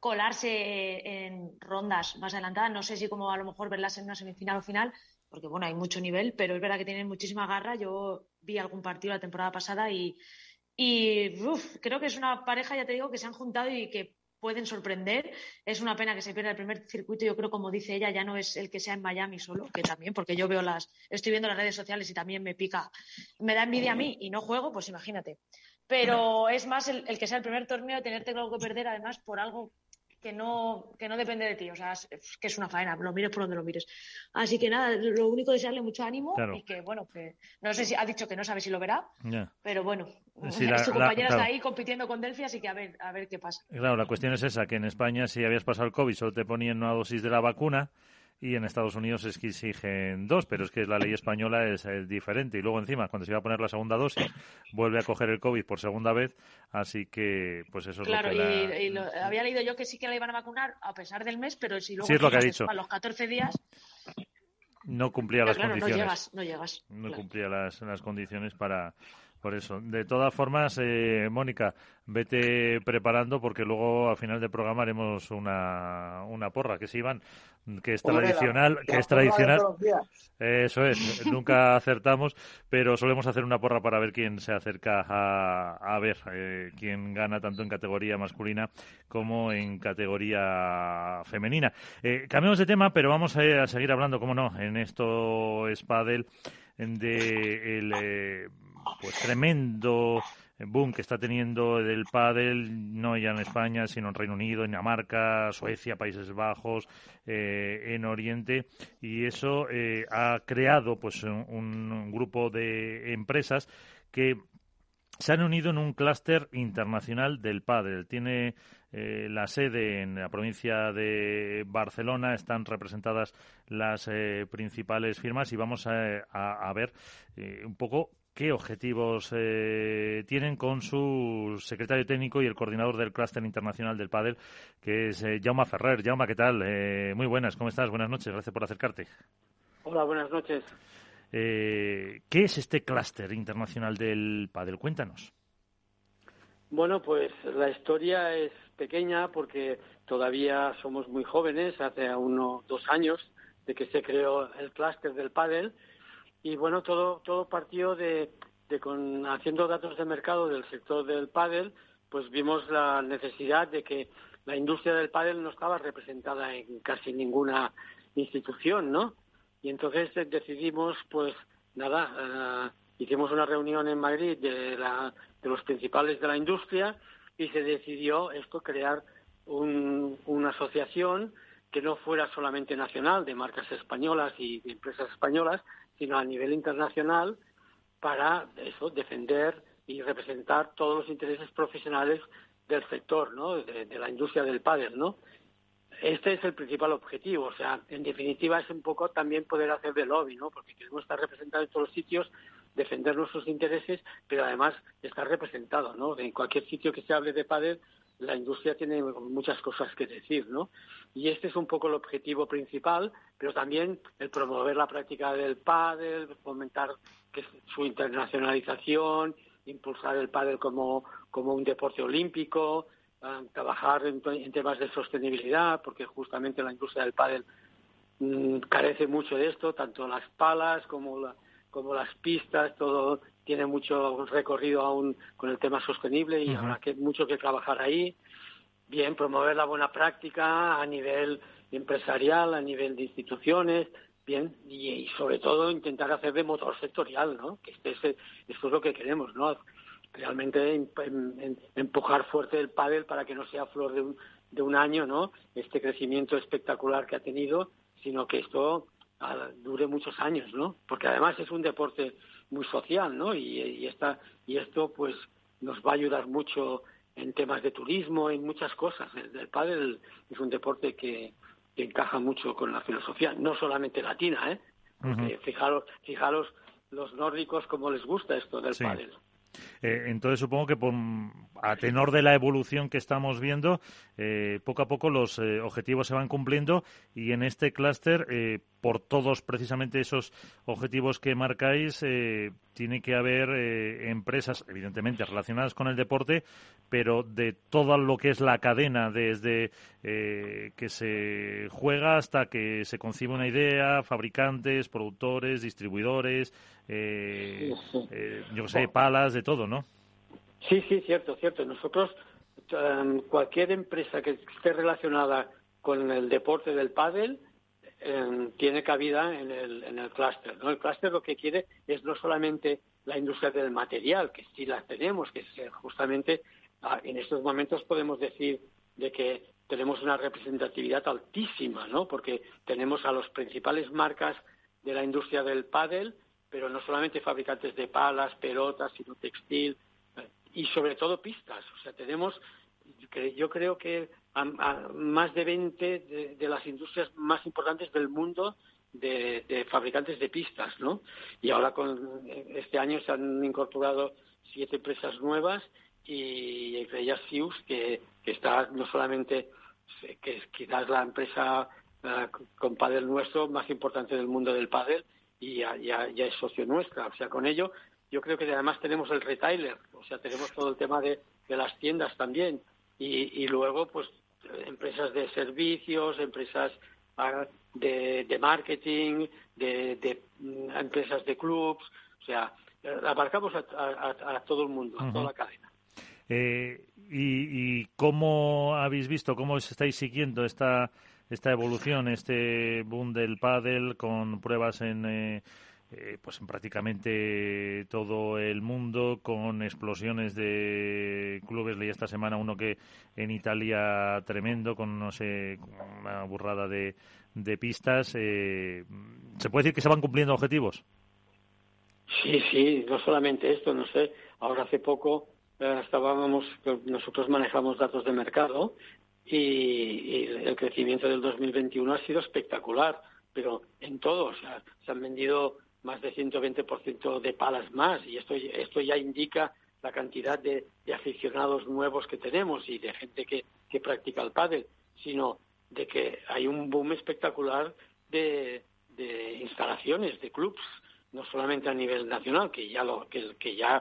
colarse en rondas más adelantadas. No sé si como a lo mejor verlas en una semifinal o final, porque bueno, hay mucho nivel, pero es verdad que tienen muchísima garra. Yo vi algún partido la temporada pasada y creo que es una pareja, ya te digo, que se han juntado y que pueden sorprender. Es una pena que se pierda el primer circuito. Yo creo, como dice ella, ya no es el que sea en Miami solo, que también, porque yo veo las, estoy viendo las redes sociales y también me pica, me da envidia a mí y no juego, pues imagínate. Pero es más el, el que sea el primer torneo, tenerte algo que perder, además, por algo que no, que no depende de ti, o sea, es, que es una faena, lo mires por donde lo mires. Así que nada, lo único es desearle mucho ánimo y que, bueno, que no sé si ha dicho que no sabe si lo verá, pero bueno, su compañera está ahí compitiendo con Delphi, así que a ver, a ver qué pasa. Claro, la cuestión es esa, que en España si habías pasado el COVID solo te ponían una dosis de la vacuna y en Estados Unidos es que exigen dos, pero es que la ley española es, diferente. Y luego encima, cuando se iba a poner la segunda dosis, vuelve a coger el COVID por segunda vez, así que pues eso es lo que y, y había leído yo que sí que la iban a vacunar a pesar del mes, pero si luego sí es lo que ha dicho. a los 14 días... No cumplía las condiciones. No llegas, no llegas. No cumplía las, las condiciones para, por eso. De todas formas, eh, Mónica, vete preparando porque luego al final del programa haremos una, una porra, que se iban que es tradicional, que es tradicional. Eso es, nunca acertamos, pero solemos hacer una porra para ver quién se acerca a, ver eh, quién gana tanto en categoría masculina como en categoría femenina. Eh, cambiamos de tema, pero vamos a, seguir hablando, como no, en esto es de el eh, pues tremendo boom que está teniendo el pádel, no ya en España, sino en Reino Unido, en Dinamarca, Suecia, Países Bajos, eh, en Oriente, y eso eh, ha creado pues un, grupo de empresas que se han unido en un clúster internacional del pádel. Tiene eh, la sede en la provincia de Barcelona, están representadas las principales firmas y vamos a ver un poco qué objetivos eh, tienen con su secretario técnico y el coordinador del clúster internacional del pádel, que es eh, Jaume Ferrer. Jaume, ¿qué tal? Eh, muy buenas, ¿cómo estás? Buenas noches, gracias por acercarte. Hola, buenas noches. ¿Qué es este clúster internacional del pádel? Cuéntanos. Bueno, pues la historia es pequeña porque todavía somos muy jóvenes, hace uno dos años de que se creó el clúster del pádel y bueno, todo, todo partió de, de con, haciendo datos de mercado del sector del pádel, pues vimos la necesidad de que la industria del pádel no estaba representada en casi ninguna institución, ¿no? Y entonces decidimos, pues nada, eh, hicimos una reunión en Madrid de, la, de los principales de la industria y se decidió esto, crear un, una asociación que no fuera solamente nacional de marcas españolas y de empresas españolas, sino a nivel internacional para eso defender y representar todos los intereses profesionales del sector, ¿no? De, la industria del pádel, ¿no? Este es el principal objetivo, o sea, en definitiva es un poco también poder hacer de lobby, ¿no? Porque queremos estar representados en todos los sitios, defender nuestros intereses, pero además estar representado, ¿no? En cualquier sitio que se hable de pádel, la industria tiene muchas cosas que decir, ¿no? Y este es un poco el objetivo principal, pero también el promover la práctica del pádel, fomentar que su internacionalización, impulsar el pádel como, como un deporte olímpico, ah, trabajar en, temas de sostenibilidad, porque justamente la industria del pádel mm, carece mucho de esto, tanto las palas como, como las pistas, todo tiene mucho recorrido aún con el tema sostenible y habrá que, mucho que trabajar ahí. Bien, promover la buena práctica a nivel empresarial, a nivel de instituciones, bien, y, sobre todo intentar hacer de motor sectorial, ¿no? Que este es, esto es lo que queremos, ¿no? Realmente empujar fuerte el pádel para que no sea flor de un, de un año, ¿no? Este crecimiento espectacular que ha tenido, sino que esto ah, dure muchos años, ¿no? Porque además es un deporte muy social, ¿no? Y, y, esta, y esto, pues, nos va a ayudar mucho en temas de turismo, en muchas cosas. El, el pádel es un deporte que, encaja mucho con la filosofía, no solamente latina, ¿eh? Porque fijaros, fijaros los nórdicos cómo les gusta esto del pádel. Eh, entonces supongo que a tenor de la evolución que estamos viendo, eh, poco a poco los eh, objetivos se van cumpliendo y en este clúster por todos precisamente esos objetivos que marcáis, eh, tiene que haber eh, empresas, evidentemente, relacionadas con el deporte, pero de todo lo que es la cadena, desde eh, que se juega hasta que se concibe una idea, fabricantes, productores, distribuidores, yo sé, palas, de todo, ¿no? Sí, sí, cierto, cierto. Nosotros, em, cualquier empresa que esté relacionada con el deporte del pádel, tiene cabida en el, en el clúster. ¿no? El clúster lo que quiere es no solamente la industria del material, que sí la tenemos, que es justamente ah, en estos momentos podemos decir de que tenemos una representatividad altísima, ¿no? Porque tenemos a las principales marcas de la industria del pádel, pero no solamente fabricantes de palas, pelotas, sino textil eh, y sobre todo pistas. O sea, tenemos, yo creo que más de 20 de, las industrias más importantes del mundo de, fabricantes de pistas, ¿no? Y ahora con este año se han incorporado siete empresas nuevas y entre ellas Sius, que, está no solamente, que es quizás la empresa eh, con pádel nuestro más importante del mundo del pádel y ya, ya, es socio nuestra. O sea, con ello yo creo que además tenemos el retailer, o sea, tenemos todo el tema de, de las tiendas también. Y, y luego, pues empresas de servicios, empresas ah, de, marketing, de, mm, empresas de clubs, o sea, abarcamos a, todo el mundo, a toda la cadena. Eh, y, y, cómo habéis visto, cómo estáis siguiendo esta, esta evolución, este boom del pádel con pruebas en... Eh, eh, pues en prácticamente todo el mundo con explosiones de clubes. Leí esta semana uno que en Italia tremendo con no sé una burrada de, de pistas. Eh, se puede decir que se van cumpliendo objetivos sí sí no solamente esto no sé. Ahora hace poco eh, estábamos nosotros manejamos datos de mercado y, y el crecimiento del 2021 ha sido espectacular pero en todo o sea, se han vendido más de 120% de palas más y esto, esto ya indica la cantidad de, aficionados nuevos que tenemos y de gente que, que practica el pádel, sino de que hay un boom espectacular de, de instalaciones, de clubs, no solamente a nivel nacional, que ya lo, que, que ya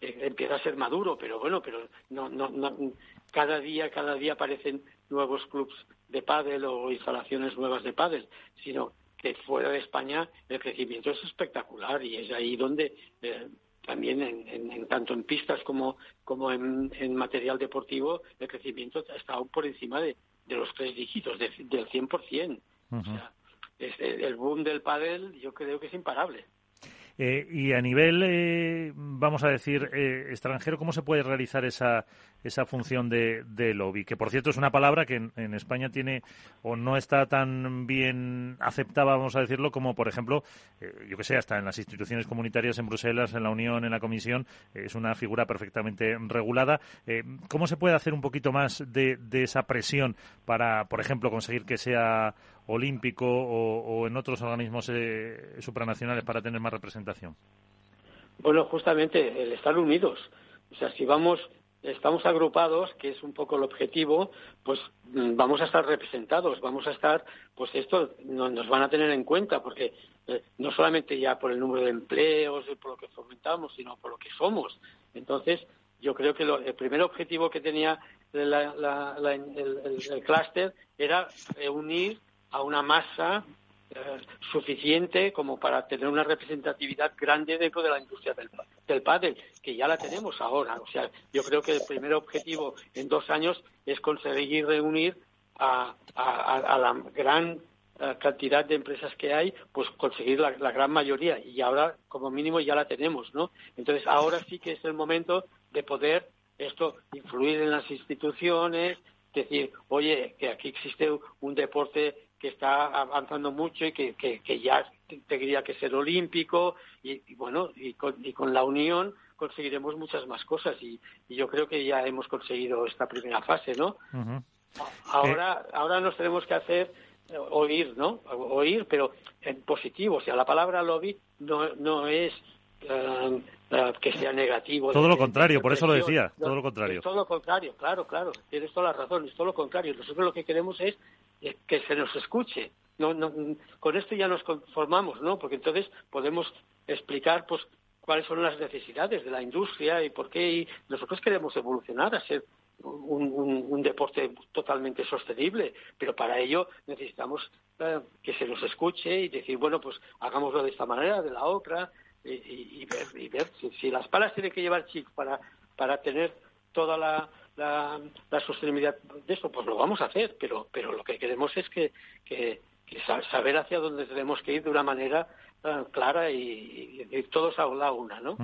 eh, empieza a ser maduro, pero bueno, pero no, no, no, cada día, cada día aparecen nuevos clubs de pádel o instalaciones nuevas de pádel, sino que fuera de España el crecimiento es espectacular y es ahí donde eh, también en, tanto en pistas como, como en, material deportivo el crecimiento ha estado por encima de, los tres dígitos, del 100%. o sea, el boom del pádel yo creo que es imparable. Eh, y a nivel, eh, vamos a decir, eh, extranjero, ¿cómo se puede realizar esa, esa función de, de lobby? Que, por cierto, es una palabra que en, España tiene o no está tan bien aceptada, vamos a decirlo, como, por ejemplo, yo que sé, hasta en las instituciones comunitarias en Bruselas, en la Unión, en la Comisión, es una figura perfectamente regulada. ¿Cómo se puede hacer un poquito más de esa presión para, por ejemplo, conseguir que sea olímpico o, en otros organismos eh, supranacionales para tener más representación? Bueno, justamente el estar unidos. O sea, si vamos, estamos agrupados, que es un poco el objetivo, pues mm, vamos a estar representados, vamos a estar, pues esto nos van a tener en cuenta, porque eh, no solamente ya por el número de empleos, por lo que fomentamos, sino por lo que somos. Entonces, yo creo que el primer objetivo que tenía el, el clúster era unir a una masa eh, suficiente como para tener una representatividad grande dentro de la industria del, del pádel, que ya la tenemos ahora. O sea, yo creo que el primer objetivo en dos años es conseguir reunir a, la gran eh, cantidad de empresas que hay, pues conseguir la, gran mayoría. Y ahora, como mínimo, ya la tenemos, ¿no? Entonces, ahora sí que es el momento de poder esto influir en las instituciones, decir, oye, que aquí existe un deporte que está avanzando mucho y que, que, ya tendría que ser olímpico y, bueno y con, y con, la unión conseguiremos muchas más cosas y, yo creo que ya hemos conseguido esta primera fase no ahora eh. ahora nos tenemos que hacer eh, oír no oír pero en positivo o sea la palabra lobby no no es eh, que sea negativo. Todo lo contrario, por eso lo decía, todo lo contrario. todo lo contrario, claro, claro, tienes toda la razón, es todo lo contrario. Nosotros lo que queremos es que se nos escuche. no, no, con esto ya nos conformamos, ¿no? Porque entonces podemos explicar, pues, cuáles son las necesidades de la industria y por qué y nosotros queremos evolucionar a ser un, deporte totalmente sostenible, pero para ello necesitamos eh, que se nos escuche y decir, bueno, pues hagámoslo de esta manera, de la otra, y, ver, y ver si, las palas tienen que llevar chip para, para tener toda la, la, sostenibilidad de esto, pues lo vamos a hacer, pero, pero lo que queremos es que, que, saber hacia dónde tenemos que ir de una manera eh, clara y, todos a la una, ¿no?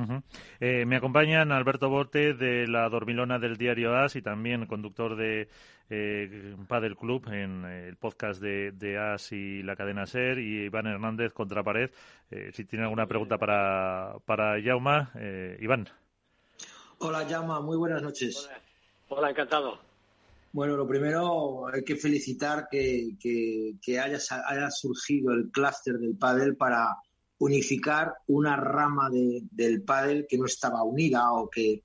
Eh, me acompañan Alberto Borte de la Dormilona del diario AS y también conductor de eh, Padel Club en el podcast de, de, AS y la cadena SER y Iván Hernández contra pared. si tiene alguna pregunta para, para Yauma, Iván. Hola, Yauma, muy buenas noches. Hola, encantado. Bueno, lo primero hay que felicitar que, que, haya, haya, surgido el clúster del pádel para unificar una rama del pádel que no estaba unida o que,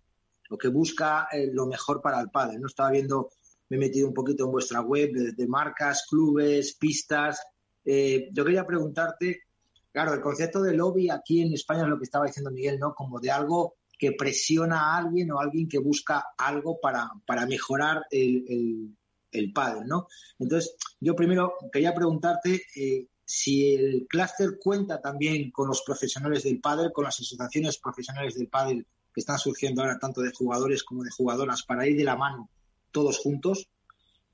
que busca eh, lo mejor para el pádel. No estaba viendo, me he metido un poquito en vuestra web de, marcas, clubes, pistas. Eh, yo quería preguntarte, claro, el concepto de lobby aquí en España es lo que estaba diciendo Miguel, ¿no? Como de algo que presiona a alguien o alguien que busca algo para, para mejorar el, el, el pádel, ¿no? Entonces, yo primero quería preguntarte eh, si el clúster cuenta también con los profesionales del pádel, con las asociaciones profesionales del pádel que están surgiendo ahora, tanto de jugadores como de jugadoras, para ir de la mano todos juntos,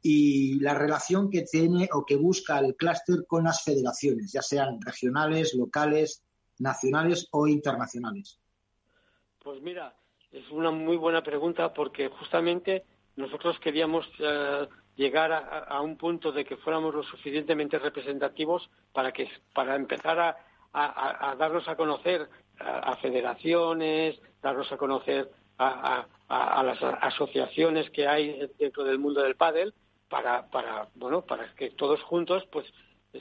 y la relación que tiene o que busca el clúster con las federaciones, ya sean regionales, locales, nacionales o internacionales. Pues mira, es una muy buena pregunta porque justamente nosotros queríamos eh, llegar a, un punto de que fuéramos lo suficientemente representativos para que para empezar a, darnos a conocer a, federaciones, darnos a conocer a, las asociaciones que hay dentro del mundo del pádel para para bueno para que todos juntos pues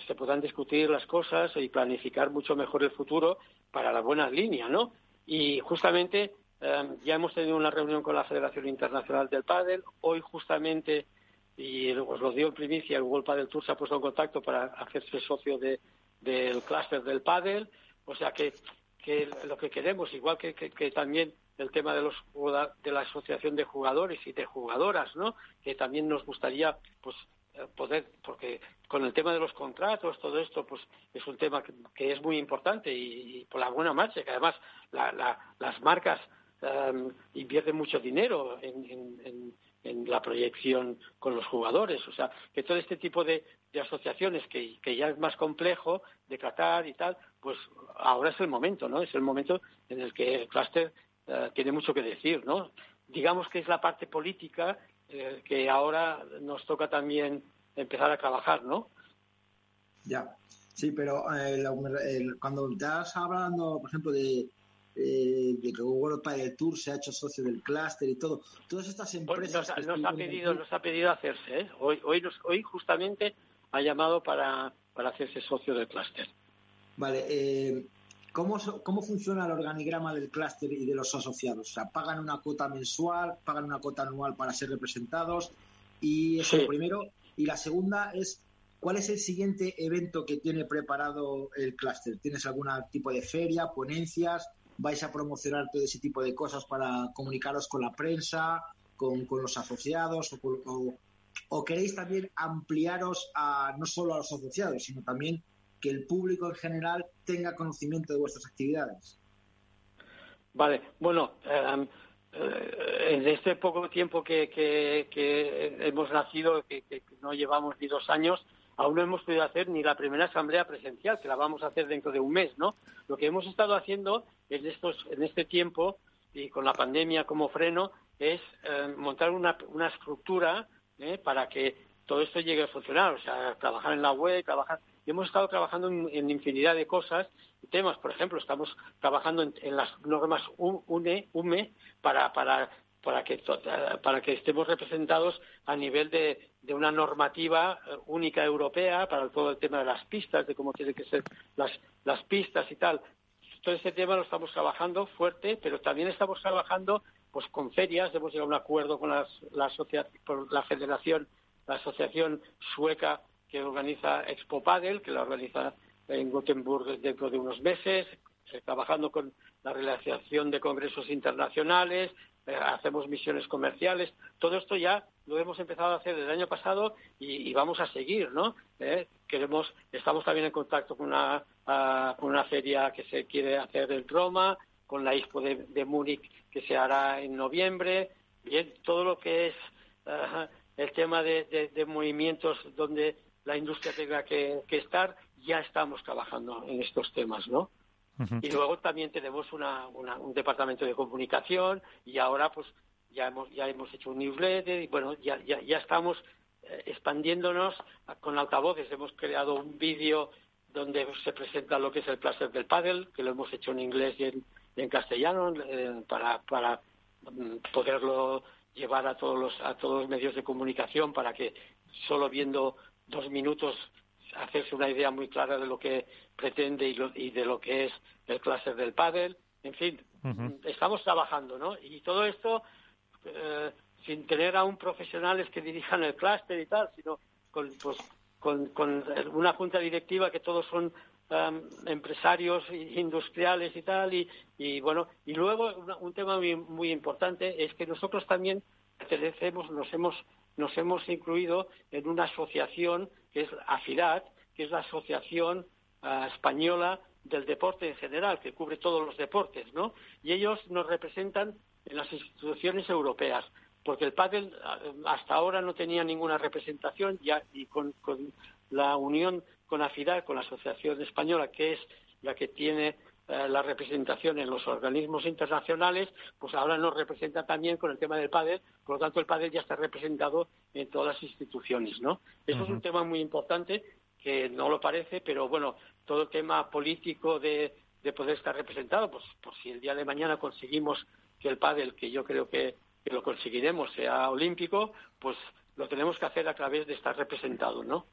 se puedan discutir las cosas y planificar mucho mejor el futuro para la buena línea, ¿no? Y justamente em, ya hemos tenido una reunión con la Federación Internacional del Pádel. Hoy justamente, y os lo dio en primicia, el World Padel Tour se ha puesto en contacto para hacerse socio de, del clúster del pádel. O sea que, que lo que queremos, igual que, que, también el tema de los de la asociación de jugadores y de jugadoras, ¿no? Que también nos gustaría, pues, eh, poder, porque con el tema de los contratos, todo esto, pues es un tema que, es muy importante y, por la buena marcha, que además las marcas em, invierten mucho dinero en, la proyección con los jugadores. O sea, que todo este tipo de, asociaciones que, ya es más complejo de tratar y tal, pues ahora es el momento, ¿no? Es el momento en el que el clúster eh, tiene mucho que decir, ¿no? Digamos que es la parte política eh, que ahora nos toca también empezar a trabajar, ¿no? Ya, sí, pero eh, cuando estás hablando, por ejemplo, de, eh, de que World Padel Tour se ha hecho socio del clúster y todo, todas estas empresas... nos, ha pedido, nos ha pedido hacerse, ¿eh? Hoy, hoy, hoy justamente ha llamado para, para hacerse socio del clúster. Vale, eh, ¿Cómo, ¿Cómo funciona el organigrama del clúster y de los asociados? O sea, ¿pagan una cuota mensual, pagan una cuota anual para ser representados? Y eso lo primero. Y la segunda es, ¿cuál es el siguiente evento que tiene preparado el clúster? ¿Tienes algún tipo de feria, ponencias? ¿Vais a promocionar todo ese tipo de cosas para comunicaros con la prensa, con, los asociados? O, o, queréis también ampliaros a no solo a los asociados, sino también que el público en general tenga conocimiento de vuestras actividades. Vale, bueno, em, eh, en este poco tiempo que, hemos nacido, que, no llevamos ni dos años, aún no hemos podido hacer ni la primera asamblea presencial, que la vamos a hacer dentro de un mes, ¿no? Lo que hemos estado haciendo en, estos, en este tiempo y con la pandemia como freno es em, montar una, una estructura ¿eh? para que todo esto llegue a funcionar, o sea, trabajar en la web, trabajar y hemos estado trabajando en, infinidad de cosas y temas. Por ejemplo, estamos trabajando en, las normas UNE, UME para, para, para, que, para que estemos representados a nivel de, de una normativa eh, única europea para todo el tema de las pistas, de cómo tienen que ser las, las pistas y tal. Todo ese tema lo estamos trabajando fuerte, pero también estamos trabajando pues con ferias. Hemos llegado a un acuerdo con las, la, la Federación, la Asociación Sueca que organiza Expo Padel, que la organiza en Gothenburg dentro de unos meses, trabajando con la realización de congresos internacionales, eh, hacemos misiones comerciales. Todo esto ya lo hemos empezado a hacer el año pasado y, vamos a seguir, ¿no? Eh, queremos, estamos también en contacto con una, ah, con una feria que se quiere hacer en Roma, con la Expo de, Múnich que se hará en noviembre. Bien, todo lo que es ah, el tema de, movimientos donde la industria tenga que, estar, ya estamos trabajando en estos temas, ¿no? Y luego también tenemos un departamento de comunicación y ahora pues ya hemos ya hemos hecho un newsletter y bueno ya ya, ya estamos eh, expandiéndonos con altavoces hemos creado un vídeo donde se presenta lo que es el placer del paddle que lo hemos hecho en inglés y en, castellano eh, para para mm, poderlo llevar a todos los a todos los medios de comunicación para que solo viendo dos minutos hacerse una idea muy clara de lo que pretende y, de lo que es el clúster del pádel. En fin, estamos trabajando, ¿no? Y todo esto eh, sin tener aún profesionales que dirijan el clúster y tal, sino con, pues, con, una junta directiva que todos son empresarios industriales y tal y, bueno y luego un tema muy, muy importante es que nosotros también pertenecemos nos hemos nos hemos incluido en una asociación que es AFIDAT, que es la Asociación ah, Española del Deporte en general, que cubre todos los deportes, ¿no? Y ellos nos representan en las instituciones europeas, porque el pádel ah, hasta ahora no tenía ninguna representación ya, y con, la unión con AFIDAT, con la Asociación Española, que es la que tiene eh, la representación en los organismos internacionales, pues ahora nos representa también con el tema del pádel, por lo tanto el pádel ya está representado en todas las instituciones, ¿no? Eso es un tema muy importante que no lo parece, pero bueno, todo el tema político de, poder estar representado, pues por si el día de mañana conseguimos que el pádel, que yo creo que, que lo conseguiremos, sea olímpico, pues lo tenemos que hacer a través de estar representado, ¿no?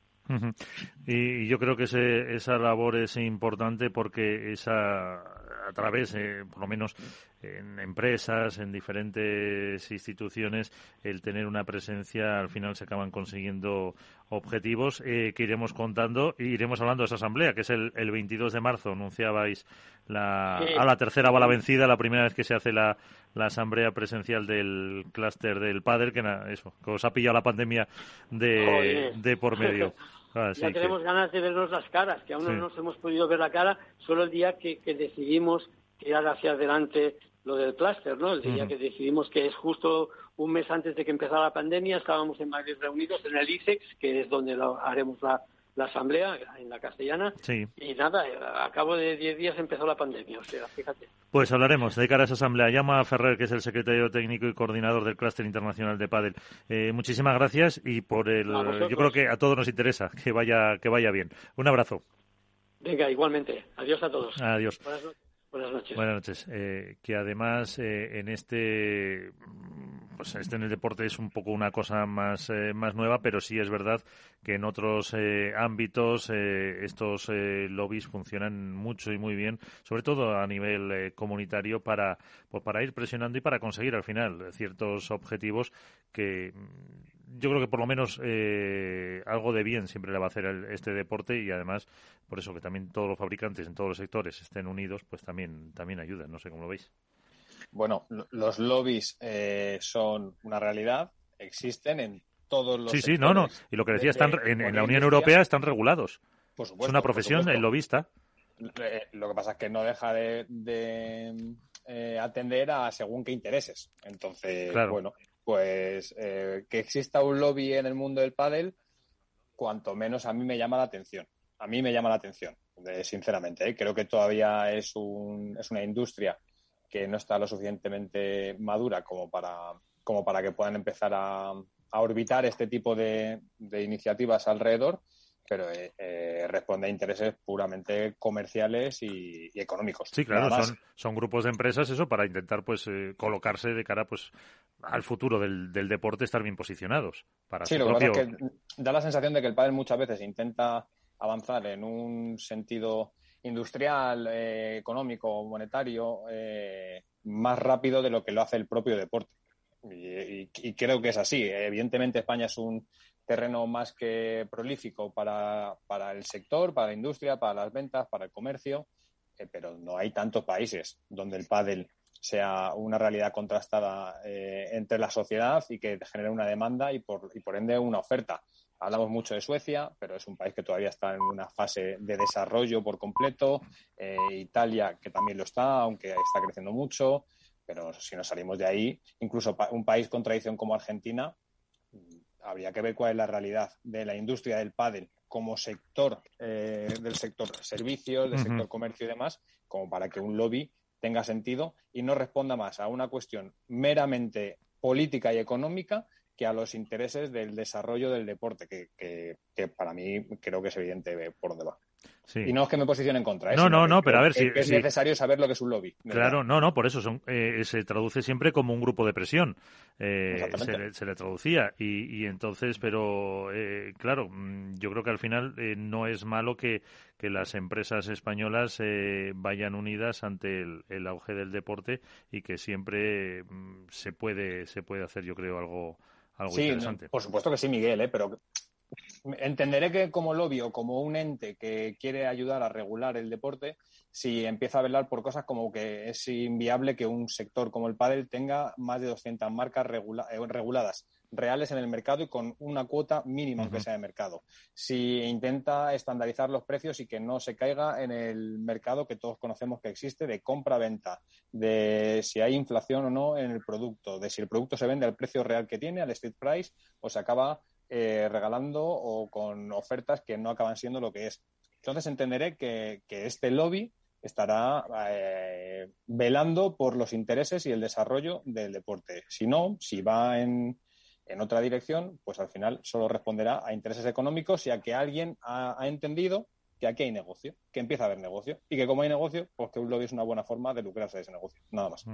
Y yo creo que esa labor es importante porque esa a través, eh, por lo menos en empresas, en diferentes instituciones, el tener una presencia, al final se acaban consiguiendo objetivos eh, que iremos contando y iremos hablando de esa asamblea, que es el, el 22 de marzo, anunciabais la, a la tercera bala vencida, la primera vez que se hace la, la asamblea presencial del clúster del padre, que, eso, que os ha pillado la pandemia de, de por medio. Ah, ya tenemos ganas de vernos las caras, que aún no nos hemos podido ver la cara, solo el día que, decidimos tirar hacia adelante lo del clúster, ¿no? El día que decidimos que es justo un mes antes de que empezara la pandemia, estábamos en Madrid reunidos en el ICEX, que es donde haremos la, la asamblea en la castellana. Y nada, a cabo de 10 días empezó la pandemia, o sea, fíjate. Pues hablaremos de cara a esa asamblea. Llama a Ferrer, que es el secretario técnico y coordinador del Clúster Internacional de Padel. Eh, muchísimas gracias y por el. Yo creo que a todos nos interesa que vaya, que vaya bien. Un abrazo. Venga, igualmente. Adiós a todos. Adiós. Buenas noches. Buenas noches. Eh, que además eh, en este, pues este en el deporte es un poco una cosa más, eh, más nueva, pero sí es verdad que en otros ámbitos estos lobbies funcionan mucho y muy bien, sobre todo a nivel comunitario para, pues para ir presionando y para conseguir al final ciertos objetivos que yo creo que por lo menos eh, algo de bien siempre le va a hacer este deporte y además por eso que también todos los fabricantes en todos los sectores estén unidos pues también también ayudan no sé cómo lo veis. Bueno los lobbies eh, son una realidad existen en todos los sí sí no no y lo que decía están en, la Unión Europea están regulados. Es una profesión el lobista eh, lo que pasa es que no deja de, atender a según qué intereses. Entonces bueno pues eh, que exista un lobby en el mundo del pádel, cuanto menos a mí me llama la atención. A mí me llama la atención, sinceramente. ¿eh? Creo que todavía es, un, es una industria que no está lo suficientemente madura como para, como para que puedan empezar a, orbitar este tipo de, iniciativas alrededor, pero eh, responde a intereses puramente comerciales y, económicos. Sí, claro, son, son grupos de empresas eso para intentar pues colocarse de cara pues al futuro del, del, deporte estar bien posicionados. Para sí, lo que pasa es que da la sensación de que el pádel muchas veces intenta avanzar en un sentido industrial, eh, económico, monetario, eh, más rápido de lo que lo hace el propio deporte. Y, creo que es así. Evidentemente España es un terreno más que prolífico para, para el sector, para la industria, para las ventas, para el comercio, eh, pero no hay tantos países donde el pádel sea una realidad contrastada eh, entre la sociedad y que genere una demanda y por, y por ende una oferta. Hablamos mucho de Suecia, pero es un país que todavía está en una fase de desarrollo por completo. Eh, Italia, que también lo está, aunque está creciendo mucho. Pero si nos salimos de ahí, incluso un país con tradición como Argentina, habría que ver cuál es la realidad de la industria del pádel como sector eh, del sector servicios, del sector comercio y demás, como para que un lobby tenga sentido y no responda más a una cuestión meramente política y económica que a los intereses del desarrollo del deporte, que, que, para mí creo que es evidente por dónde va. Y no es que me posicione en contra. ¿eh? No, no, no, pero a ver si. Es necesario saber lo que es un lobby. Claro, no, no, por eso son, eh, se traduce siempre como un grupo de presión. Eh, se, le, traducía. Y, y entonces, pero eh, claro, mm, yo creo que al final no es malo que, que las empresas españolas vayan unidas ante el, el, auge del deporte y que siempre mm, se, puede, se puede hacer, yo creo, algo, algo interesante. por supuesto que sí, Miguel, pero entenderé que como lobby o como un ente que quiere ayudar a regular el deporte, si empieza a velar por cosas como que es inviable que un sector como el pádel tenga más de 200 marcas eh, reguladas reales en el mercado y con una cuota mínima que sea de mercado. Si intenta estandarizar los precios y que no se caiga en el mercado que todos conocemos que existe de compra-venta, de si hay inflación o no en el producto, de si el producto se vende al precio real que tiene, al street price, o se acaba eh, regalando o con ofertas que no acaban siendo lo que es. Entonces entenderé que, este lobby estará eh, velando por los intereses y el desarrollo del deporte. Si no, si va en, en, otra dirección, pues al final solo responderá a intereses económicos y a que alguien ha, entendido que aquí hay negocio, que empieza a haber negocio y que como hay negocio, pues que un lobby es una buena forma de lucrarse de ese negocio, nada más.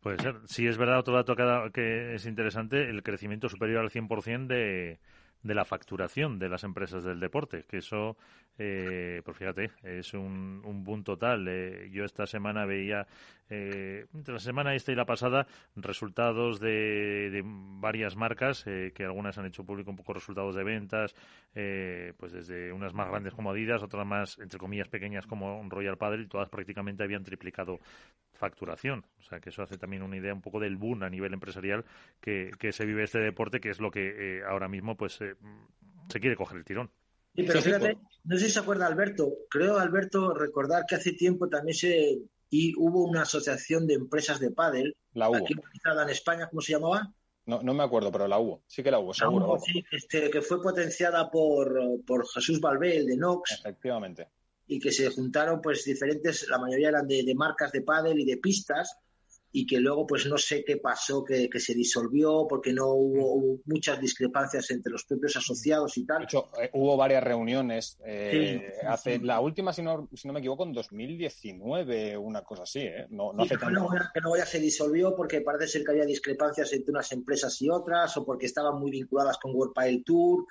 Puede ser. Si es verdad, otro dato que es interesante, el crecimiento superior al 100% de, de la facturación de las empresas del deporte, que eso, eh, pues fíjate, es un, un boom total. Eh, yo esta semana veía, eh, entre la semana esta y la pasada, resultados de, de varias marcas, eh, que algunas han hecho público un poco resultados de ventas, eh, pues desde unas más grandes como Adidas, otras más, entre comillas, pequeñas como Royal Padel, todas prácticamente habían triplicado facturación. O sea, que eso hace también una idea un poco del boom a nivel empresarial que, que se vive este deporte, que es lo que ahora mismo pues se quiere coger el tirón. Sí, pero fíjate, no sé si se acuerda Alberto, creo Alberto recordar que hace tiempo también se y hubo una asociación de empresas de pádel la hubo. aquí en España, ¿cómo se llamaba? No, no me acuerdo, pero la hubo, sí que la hubo, seguro. sí, este, que fue potenciada por, por Jesús Balbel de Nox. Efectivamente. Y que se juntaron pues diferentes, la mayoría eran de, de marcas de pádel y de pistas, y que luego pues no sé qué pasó, que, se disolvió porque no hubo, muchas discrepancias entre los propios asociados y tal. De hecho, eh, hubo varias reuniones. Eh, hace La última, si no, si no me equivoco, en 2019, una cosa así. ¿eh? No, no hace que no ya se disolvió porque parece ser que había discrepancias entre unas empresas y otras o porque estaban muy vinculadas con World Tour.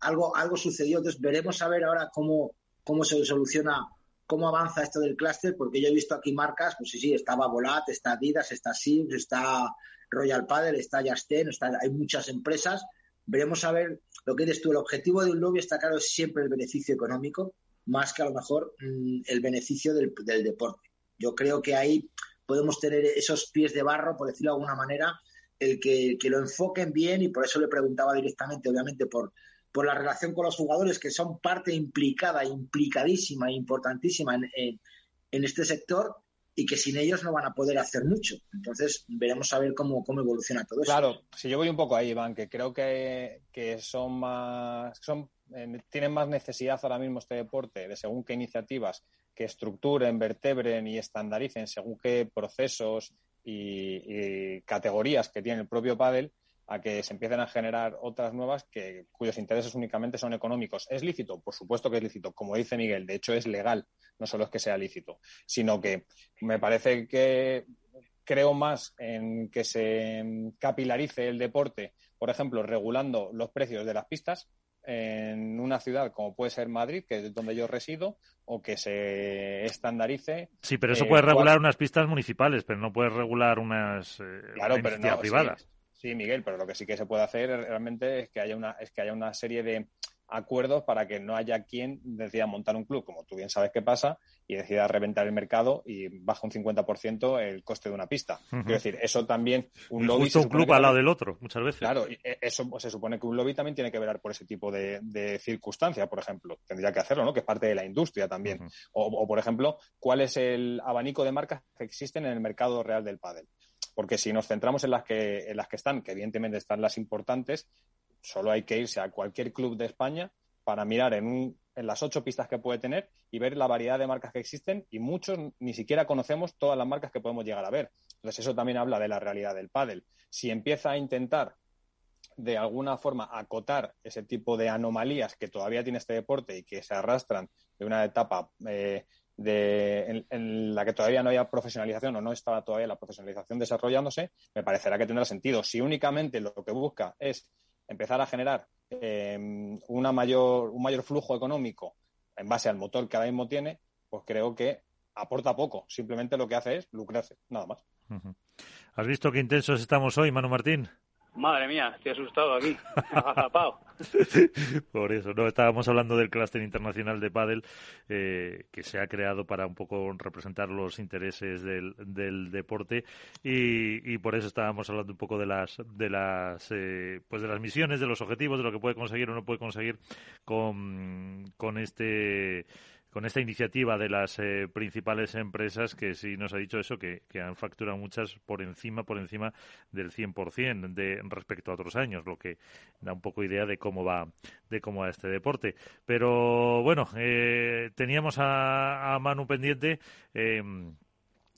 Algo, algo sucedió. Entonces veremos a ver ahora cómo, cómo se soluciona cómo avanza esto del clúster, porque yo he visto aquí marcas, pues sí, sí, estaba Volat, está Adidas, está Sims, está Royal Padel, está Yasten, está, hay muchas empresas. Veremos a ver lo que dices tú. El objetivo de un lobby está claro, es siempre el beneficio económico, más que a lo mejor mm, el beneficio del, deporte. Yo creo que ahí podemos tener esos pies de barro, por decirlo de alguna manera, el que, que lo enfoquen bien y por eso le preguntaba directamente, obviamente, por por la relación con los jugadores, que son parte implicada, implicadísima, importantísima en, este sector y que sin ellos no van a poder hacer mucho. Entonces, veremos a ver cómo, cómo evoluciona todo eso. Claro, si yo voy un poco ahí, Iván, que creo que, que son más. Son, eh, tienen más necesidad ahora mismo este deporte de según qué iniciativas que estructuren, vertebren y estandaricen según qué procesos y, y categorías que tiene el propio pádel a que se empiecen a generar otras nuevas que, cuyos intereses únicamente son económicos. ¿Es lícito? Por supuesto que es lícito. Como dice Miguel, de hecho es legal. No solo es que sea lícito, sino que me parece que creo más en que se capilarice el deporte, por ejemplo, regulando los precios de las pistas en una ciudad como puede ser Madrid, que es donde yo resido, o que se estandarice. Sí, pero eso eh, puede regular unas pistas municipales, pero no puede regular unas eh, privadas. Sí, Miguel, pero lo que sí que se puede hacer realmente es que haya una, es que haya una serie de acuerdos para que no haya quien decida montar un club, como tú bien sabes qué pasa, y decida reventar el mercado y baja un 50% el coste de una pista. Quiero decir, eso también un lobby... Justo un club al lado del otro, muchas veces. Claro, e, eso se supone que un lobby también tiene que velar por ese tipo de, de circunstancias, por ejemplo. Tendría que hacerlo, ¿no? Que es parte de la industria también. o, por ejemplo, ¿cuál es el abanico de marcas que existen en el mercado real del pádel? Porque si nos centramos en las que, en las que están, que evidentemente están las importantes, solo hay que irse a cualquier club de España para mirar en, en las ocho pistas que puede tener y ver la variedad de marcas que existen y muchos ni siquiera conocemos todas las marcas que podemos llegar a ver. Entonces eso también habla de la realidad del pádel. Si empieza a intentar de alguna forma acotar ese tipo de anomalías que todavía tiene este deporte y que se arrastran de una etapa eh, de, en, la que todavía no haya profesionalización o no estaba todavía la profesionalización desarrollándose, me parecerá que tendrá sentido. Si únicamente lo que busca es empezar a generar eh, una mayor, un mayor flujo económico en base al motor que ahora mismo tiene, pues creo que aporta poco. Simplemente lo que hace es lucrarse, nada más. ¿Has visto qué intensos estamos hoy, Manu Martín? Madre mía, estoy asustado aquí, agazapado. Por eso, no estábamos hablando del clúster internacional de pádel eh, que se ha creado para un poco representar los intereses del, del deporte y, y, por eso estábamos hablando un poco de las de las eh, pues de las misiones, de los objetivos, de lo que puede conseguir o no puede conseguir con, con este con esta iniciativa de las eh, principales empresas que sí nos ha dicho eso, que, han facturado muchas por encima, por encima del 100% de, respecto a otros años, lo que da un poco idea de cómo va, de cómo va este deporte. Pero bueno, eh, teníamos a, a, Manu pendiente. Eh,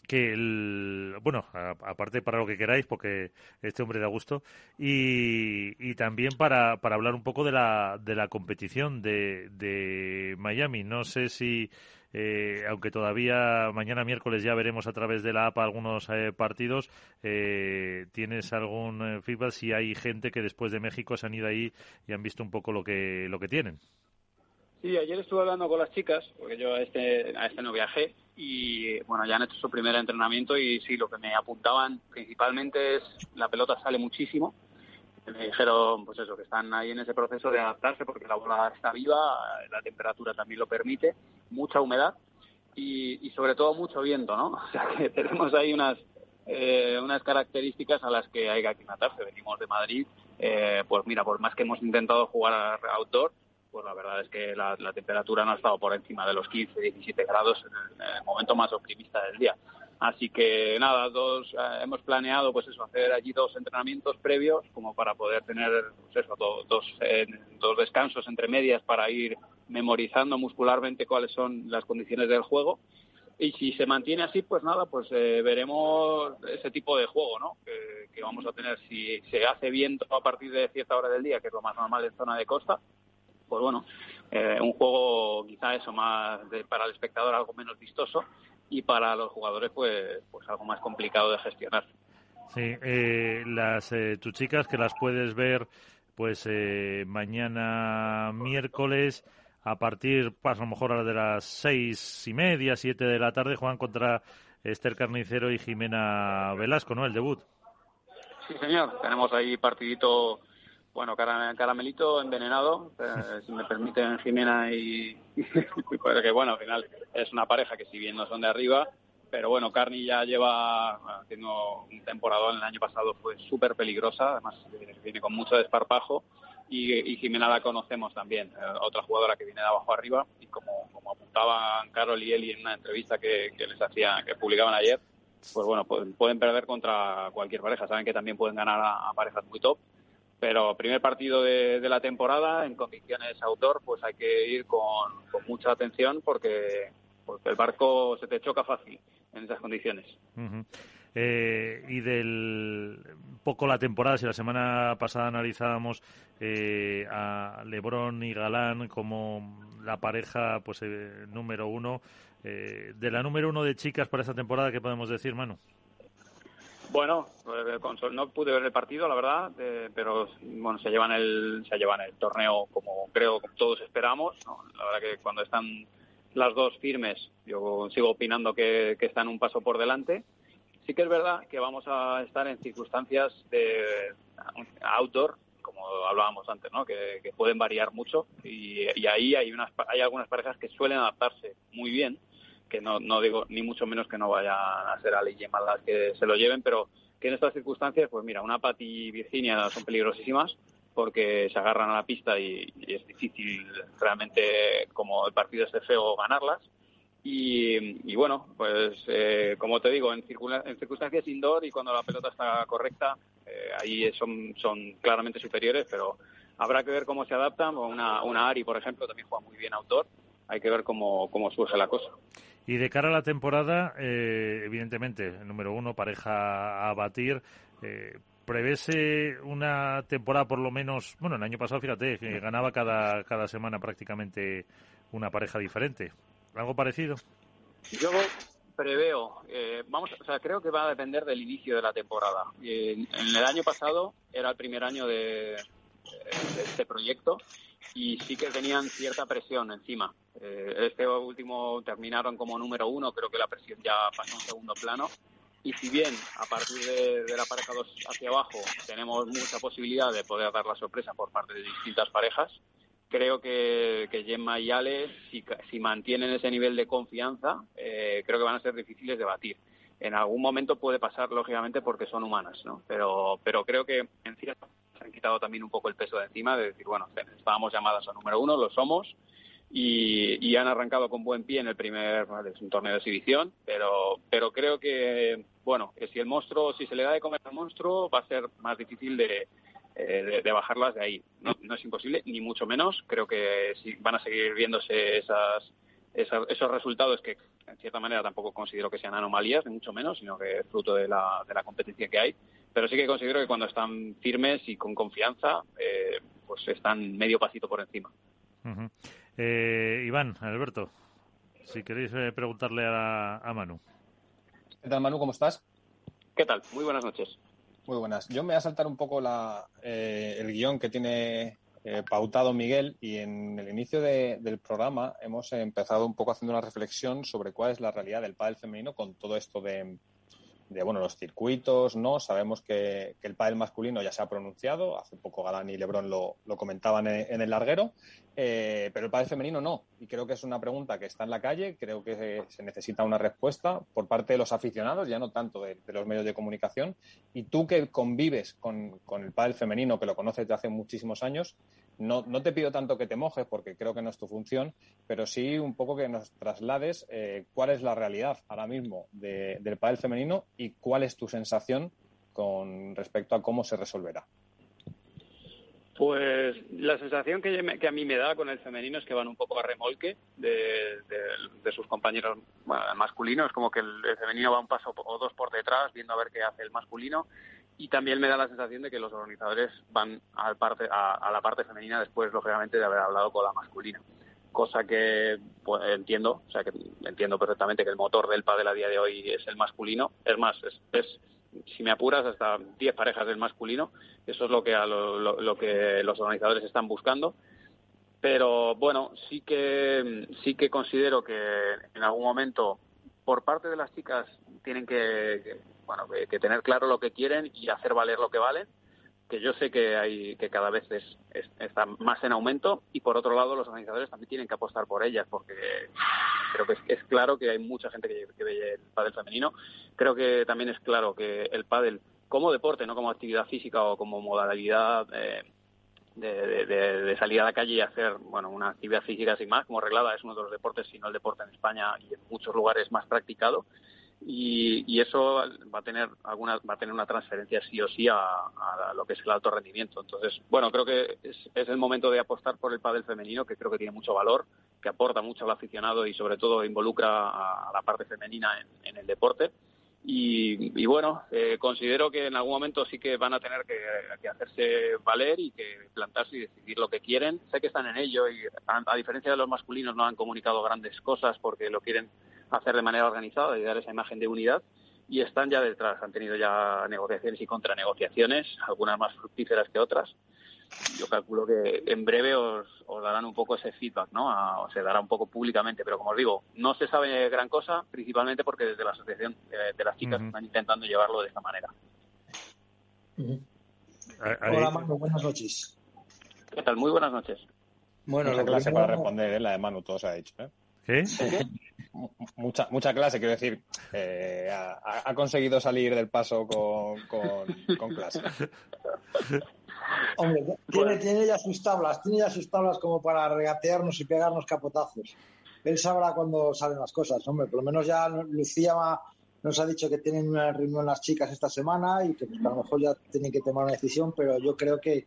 que el, bueno, aparte para lo que queráis, porque este hombre da gusto, y, y también para, para hablar un poco de la, de la competición de, de Miami. No sé si, eh, aunque todavía mañana miércoles ya veremos a través de la APA algunos eh, partidos, eh, ¿tienes algún feedback si hay gente que después de México se han ido ahí y han visto un poco lo que, lo que tienen? Sí, ayer estuve hablando con las chicas, porque yo a este, a este no viajé, y bueno, ya han hecho su primer entrenamiento y sí, lo que me apuntaban principalmente es la pelota sale muchísimo. Me dijeron, pues eso, que están ahí en ese proceso de adaptarse porque la bola está viva, la temperatura también lo permite, mucha humedad y, y sobre todo mucho viento, ¿no? O sea que tenemos ahí unas, eh, unas características a las que hay que aclimatarse. Venimos de Madrid, eh, pues mira, por más que hemos intentado jugar outdoor, pues la verdad es que la, temperatura no ha estado por encima de los 15, 17 grados en el, momento más optimista del día. Así que nada, dos, eh, hemos planeado pues eso, hacer allí dos entrenamientos previos como para poder tener pues eso, dos, dos descansos entre medias para ir memorizando muscularmente cuáles son las condiciones del juego y si se mantiene así, pues nada, pues eh, veremos ese tipo de juego, ¿no? Que, que, vamos a tener si se hace viento a partir de cierta hora del día, que es lo más normal en zona de costa, pues bueno, eh, un juego quizá eso más para el espectador algo menos vistoso y para los jugadores pues pues algo más complicado de gestionar. Sí, eh, las eh, tus chicas que las puedes ver pues eh, mañana miércoles a partir pues, a lo mejor de las seis y media siete de la tarde juegan contra Esther Carnicero y Jimena Velasco, ¿no? El debut. Sí, señor. Tenemos ahí partidito bueno, caramelito envenenado, eh, si me permiten Jimena y, que bueno, al final es una pareja que si bien no son de arriba, pero bueno, Carni ya lleva haciendo un temporada el año pasado fue súper peligrosa, además viene con mucho desparpajo y, Jimena la conocemos también, eh, otra jugadora que viene de abajo arriba y como, como apuntaban Carol y Eli en una entrevista que, les hacía, que publicaban ayer, pues bueno, pueden, perder contra cualquier pareja, saben que también pueden ganar a parejas muy top pero primer partido de, la temporada en condiciones autor, pues hay que ir con, mucha atención porque, porque, el barco se te choca fácil en esas condiciones. Eh, y del poco la temporada, si la semana pasada analizábamos eh, a Lebron y Galán como la pareja pues eh, número uno, de la número uno de chicas para esta temporada, ¿qué podemos decir, Manu? Bueno, eh, no pude ver el partido, la verdad, eh, pero bueno, se llevan el se llevan el torneo como creo que todos esperamos. La verdad que cuando están las dos firmes, yo sigo opinando que, están un paso por delante. Sí que es verdad que vamos a estar en circunstancias de outdoor, como hablábamos antes, ¿no? que, pueden variar mucho y, ahí hay, unas, hay algunas parejas que suelen adaptarse muy bien, que no, no digo ni mucho menos que no vayan a ser Ali y las que se lo lleven, pero que en estas circunstancias, pues mira, una Pati y Virginia son peligrosísimas porque se agarran a la pista y, es difícil realmente, como el partido esté feo, ganarlas. Y, bueno, pues eh, como te digo, en, en, circunstancias indoor y cuando la pelota está correcta, eh, ahí son, son claramente superiores, pero habrá que ver cómo se adaptan. Una, una Ari, por ejemplo, también juega muy bien outdoor. Hay que ver cómo, cómo surge la cosa. Y de cara a la temporada, eh, evidentemente, número uno, pareja a batir. Eh, ¿Prevese una temporada por lo menos, bueno, el año pasado, fíjate, que ganaba cada, cada semana prácticamente una pareja diferente? ¿Algo parecido? Yo preveo, eh, vamos, o sea, creo que va a depender del inicio de la temporada. en el año pasado era el primer año de, de este proyecto y sí que tenían cierta presión encima. Eh, este último terminaron como número uno, creo que la presión ya pasó en segundo plano. Y si bien a partir de, la pareja 2 hacia abajo tenemos mucha posibilidad de poder dar la sorpresa por parte de distintas parejas, creo que, que Gemma y Ale, si, si mantienen ese nivel de confianza, eh, creo que van a ser difíciles de batir. En algún momento puede pasar, lógicamente, porque son humanas, ¿no? Pero, pero creo que en cierta se han quitado también un poco el peso de encima de decir, bueno, estábamos llamadas a número uno, lo somos, y, han arrancado con buen pie en el primer, torneo de exhibición, pero, pero creo que, bueno, que si el monstruo, si se le da de comer al monstruo, va a ser más difícil de, eh, de, bajarlas de ahí. No, no, es imposible, ni mucho menos. Creo que si van a seguir viéndose esas, esos resultados que, en cierta manera, tampoco considero que sean anomalías, ni mucho menos, sino que es fruto de la, de la competencia que hay pero sí que considero que cuando están firmes y con confianza, eh, pues están medio pasito por encima. eh, Iván, Alberto, si queréis eh, preguntarle a, Manu. ¿Qué tal, Manu? ¿Cómo estás? ¿Qué tal? Muy buenas noches. Muy buenas. Yo me voy a saltar un poco la, eh, el guion que tiene pautado Miguel y en el inicio del programa hemos empezado un poco haciendo una reflexión sobre cuál es la realidad del pádel femenino con todo esto de, de bueno, los circuitos, ¿no? Sabemos que, el pádel masculino ya se ha pronunciado, hace poco Galán y Lebron lo, lo comentaban en, el larguero, eh, pero el pádel femenino no. Y creo que es una pregunta que está en la calle, creo que se, necesita una respuesta por parte de los aficionados, ya no tanto de, los medios de comunicación. Y tú que convives con, con el pádel femenino, que lo conoces de hace muchísimos años, no, no, te pido tanto que te mojes porque creo que no es tu función, pero sí un poco que nos traslades eh, cuál es la realidad ahora mismo del pádel femenino y cuál es tu sensación con respecto a cómo se resolverá. Pues la sensación que, a mí me da con el femenino es que van un poco a remolque de, sus compañeros masculinos, como que el, femenino va un paso o dos por detrás viendo a ver qué hace el masculino y también me da la sensación de que los organizadores van al parte, a, la parte femenina después, lógicamente, de haber hablado con la masculina. Cosa que pues, entiendo, o sea, que entiendo perfectamente que el motor del pádel a día de hoy es el masculino. Es más, es, si me apuras, hasta 10 parejas del masculino. Eso es lo que, lo, lo que los organizadores están buscando pero bueno sí que sí que considero que en algún momento por parte de las chicas tienen que, bueno, que, tener claro lo que quieren y hacer valer lo que valen, que yo sé que hay que cada vez es, está más en aumento y por otro lado los organizadores también tienen que apostar por ellas porque creo que es, claro que hay mucha gente que, ve el pádel femenino. Creo que también es claro que el pádel como deporte, no como actividad física o como modalidad eh, de, de, salir a la calle y hacer bueno una actividad física sin más, como reglada es uno de los deportes, si no el deporte en España y en muchos lugares más practicado y, eso va a tener alguna va a tener una transferencia sí o sí a, lo que es el alto rendimiento entonces bueno creo que es, el momento de apostar por el pádel femenino que creo que tiene mucho valor que aporta mucho al aficionado y sobre todo involucra a, la parte femenina en, el deporte y, bueno, eh, considero que en algún momento sí que van a tener que, hacerse valer y que plantarse y decidir lo que quieren. Sé que están en ello y a, diferencia de los masculinos no han comunicado grandes cosas porque lo quieren hacer de manera organizada y dar esa imagen de unidad. Y están ya detrás, han tenido ya negociaciones y contranegociaciones, algunas más fructíferas que otras. yo calculo que en breve os, os darán un poco ese feedback, ¿no? o se dará un poco públicamente, pero como os digo, no se sabe gran cosa, principalmente porque desde la asociación de, las chicas están intentando llevarlo de esta manera. Hola, Manu, buenas noches. ¿Qué tal? Muy buenas noches. Bueno, la clase para responder, ¿eh? la de Manu, todo se ha dicho. ¿eh? ¿Qué? Mucha, mucha clase, quiero decir, eh, ha, conseguido salir del paso con, con clase. Hombre, tiene, tiene, ya sus tablas, tiene ya sus tablas como para regatearnos y pegarnos capotazos. Él sabrá cuándo salen las cosas, hombre. Por lo menos ya Lucía nos ha dicho que tienen una reunión las chicas esta semana y que, pues, a lo mejor ya tienen que tomar una decisión, pero yo creo que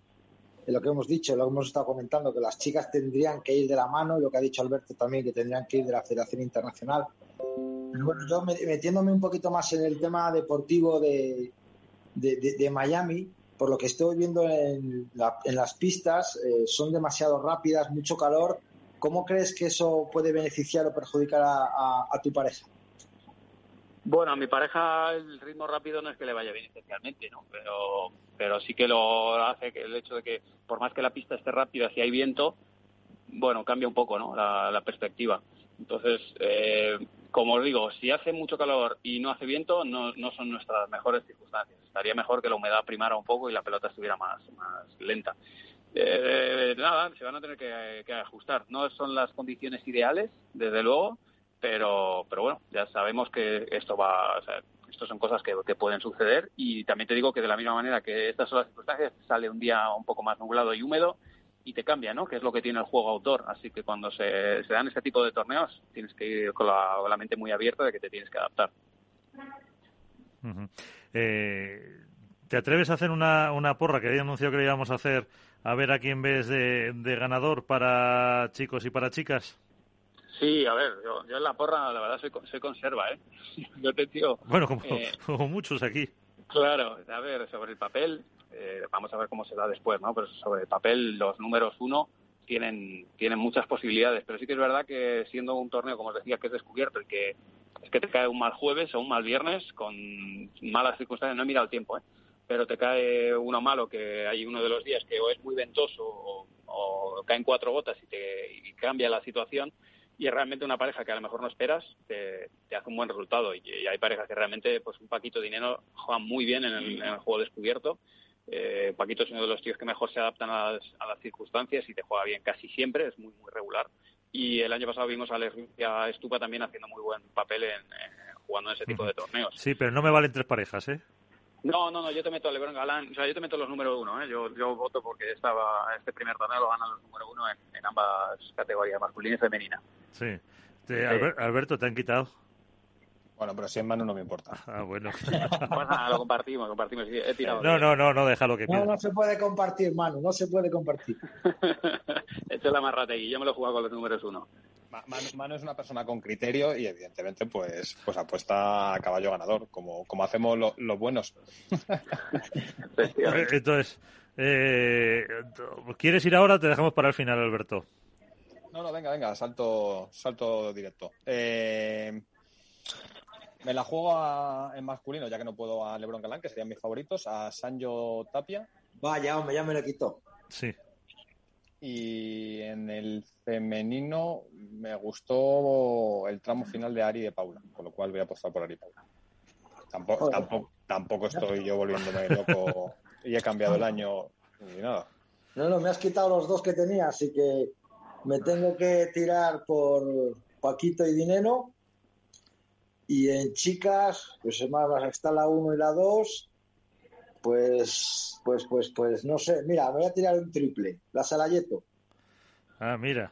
lo que hemos dicho, lo que hemos estado comentando, que las chicas tendrían que ir de la mano, y lo que ha dicho Alberto también, que tendrían que ir de la Federación Internacional. Bueno, yo metiéndome un poquito más en el tema deportivo de, de Miami, por lo que estoy viendo en, las pistas, eh, son demasiado rápidas, mucho calor. ¿Cómo crees que eso puede beneficiar o perjudicar a, tu pareja? Bueno, a mi pareja el ritmo rápido no es que le vaya bien especialmente, ¿no? Pero, sí que lo hace que el hecho de que por más que la pista esté rápida, si hay viento, bueno, cambia un poco, ¿no? La, perspectiva. Entonces, eh, como os digo, si hace mucho calor y no hace viento, no, no son nuestras mejores circunstancias. Estaría mejor que la humedad primara un poco y la pelota estuviera más, más lenta. Eh, nada, se van a tener que, ajustar. No son las condiciones ideales, desde luego, pero, pero bueno, ya sabemos que esto va, o sea, esto son cosas que, pueden suceder y también te digo que de la misma manera que estas son las circunstancias, sale un día un poco más nublado y húmedo, y te cambia, ¿no? Que es lo que tiene el juego autor. Así que cuando se, dan este tipo de torneos, tienes que ir con la, mente muy abierta de que te tienes que adaptar. Eh, ¿Te atreves a hacer una, una porra que había anunciado que le íbamos a hacer a ver a quién ves de, ganador para chicos y para chicas? Sí, a ver, yo, en la porra la verdad soy, conserva, ¿eh? Yo te digo... Bueno, eh, como muchos aquí. Claro, a ver, sobre el papel, eh, vamos a ver cómo se da después, ¿no? Pero sobre el papel los números uno tienen, tienen muchas posibilidades, pero sí que es verdad que siendo un torneo, como os decía, que es descubierto y que es que te cae un mal jueves o un mal viernes con malas circunstancias, no he mirado el tiempo, ¿eh? pero te cae uno malo que hay uno de los días que o es muy ventoso o, caen cuatro gotas y te y cambia la situación y realmente una pareja que a lo mejor no esperas te, hace un buen resultado y, hay parejas que realmente pues un paquito de dinero juegan muy bien en el juego descubierto eh, Paquito es uno de los tíos que mejor se adaptan a las, circunstancias y te juega bien casi siempre, es muy, muy regular. Y el año pasado vimos a Alex Estupa también haciendo muy buen papel en, jugando en ese tipo de torneos. Sí, pero no me valen tres parejas, ¿eh? No, no, no, yo te meto a Lebron Galán, o sea, yo te meto los números uno, ¿eh? Yo, yo voto porque estaba este primer torneo lo ganan los número uno en, ambas categorías, masculina y femenina. Sí. Alberto, ¿te han quitado? Bueno, pero si en mano no me importa. Ah, bueno. lo compartimos, compartimos. He tirado no, no, no, no, déjalo que No, no se puede compartir, Manu, no se puede compartir. Esto es la marrata y yo me lo he jugado con los números uno. Manu, es una persona con criterio y evidentemente pues pues apuesta a caballo ganador, como, como hacemos los buenos. Entonces, eh, ¿quieres ir ahora o te dejamos para el final, Alberto? No, no, venga, venga, salto, salto directo. Eh, me la juego en masculino, ya que no puedo a Lebron Galán, que serían mis favoritos, a Sanjo Tapia. Vaya, hombre, ya me lo quitó. Sí. Y en el femenino me gustó el tramo final de Ari y de Paula, con lo cual voy a apostar por Ari y Paula. Tampoco, tampoco, tampoco estoy yo volviéndome loco y he cambiado el año ni nada. No, no, me has quitado los dos que tenía, así que me tengo que tirar por Paquito y Dinero y en chicas, pues está la 1 y la 2, pues, pues, pues, pues, no sé. Mira, me voy a tirar un triple. La Salayeto. Ah, mira.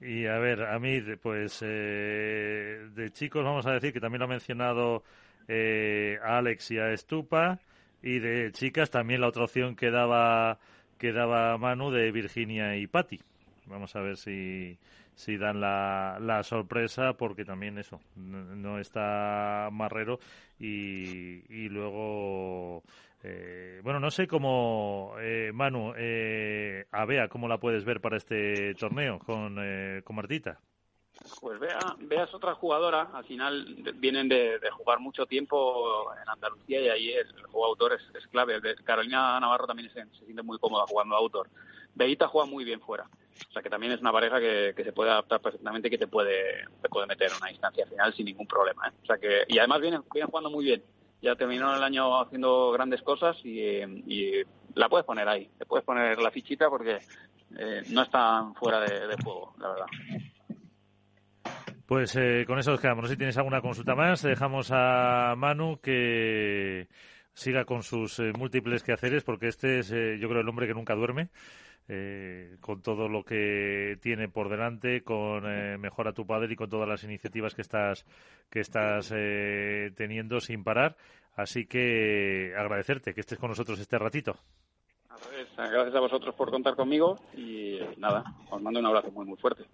Y a ver, a mí, pues, eh, de chicos vamos a decir que también lo ha mencionado eh, a Alex y a Estupa. Y de chicas también la otra opción que daba, que daba Manu de Virginia y Patti. Vamos a ver si, si dan la, la sorpresa, porque también eso, no, está Marrero y, y luego, eh, bueno, no sé cómo, eh, Manu, eh, a Bea, ¿cómo la puedes ver para este torneo con, con Martita? Pues veas otra jugadora, al final vienen de, jugar mucho tiempo en Andalucía y ahí el, juego autor es, clave. Carolina Navarro también se, siente muy cómoda jugando autor. Beita juega muy bien fuera. O sea que también es una pareja que, se puede adaptar perfectamente y que te puede, te puede meter en una instancia final sin ningún problema. ¿eh? O sea que, y además vienen, vienen jugando muy bien. Ya terminó el año haciendo grandes cosas y, la puedes poner ahí. Te puedes poner la fichita porque eh, no están fuera de juego, la verdad. Pues eh, con eso nos quedamos. No sé si tienes alguna consulta más. Dejamos a Manu que siga con sus eh, múltiples quehaceres, porque este es, eh, yo creo, el hombre que nunca duerme. Con todo lo que tiene por delante, con Mejora tu Padre y con todas las iniciativas que estás, que estás teniendo sin parar. Así que agradecerte que estés con nosotros este ratito. Gracias a vosotros por contar conmigo y nada, os mando un abrazo muy, muy fuerte.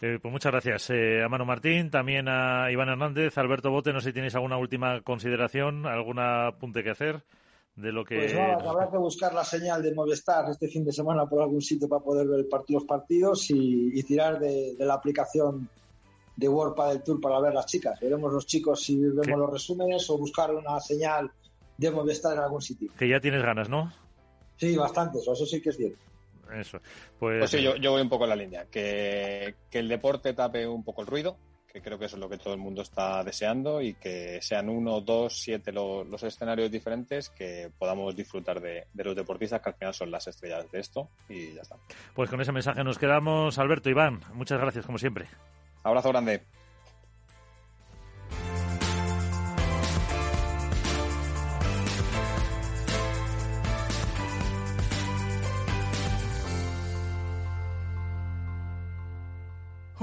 Eh, pues muchas gracias eh, a Manu Martín, también a Iván Hernández, Alberto Bote. No sé si tenéis alguna última consideración, algún apunte que hacer de lo que. Pues nada, habrá que buscar la señal de Movistar este fin de semana por algún sitio para poder ver los partidos y, tirar de, la aplicación de World del Tour para ver las chicas. Veremos los chicos si vemos los resúmenes o buscar una señal de Movistar en algún sitio. Que ya tienes ganas, ¿no? Sí, bastante, eso sí que es cierto. Eso. Pues, pues sí, yo, voy un poco en la línea. Que, el deporte tape un poco el ruido, que creo que eso es lo que todo el mundo está deseando y que sean uno, dos, siete los, escenarios diferentes que podamos disfrutar de, de, los deportistas que al final son las estrellas de esto y ya está. Pues con ese mensaje nos quedamos. Alberto, Iván, muchas gracias como siempre. Abrazo grande.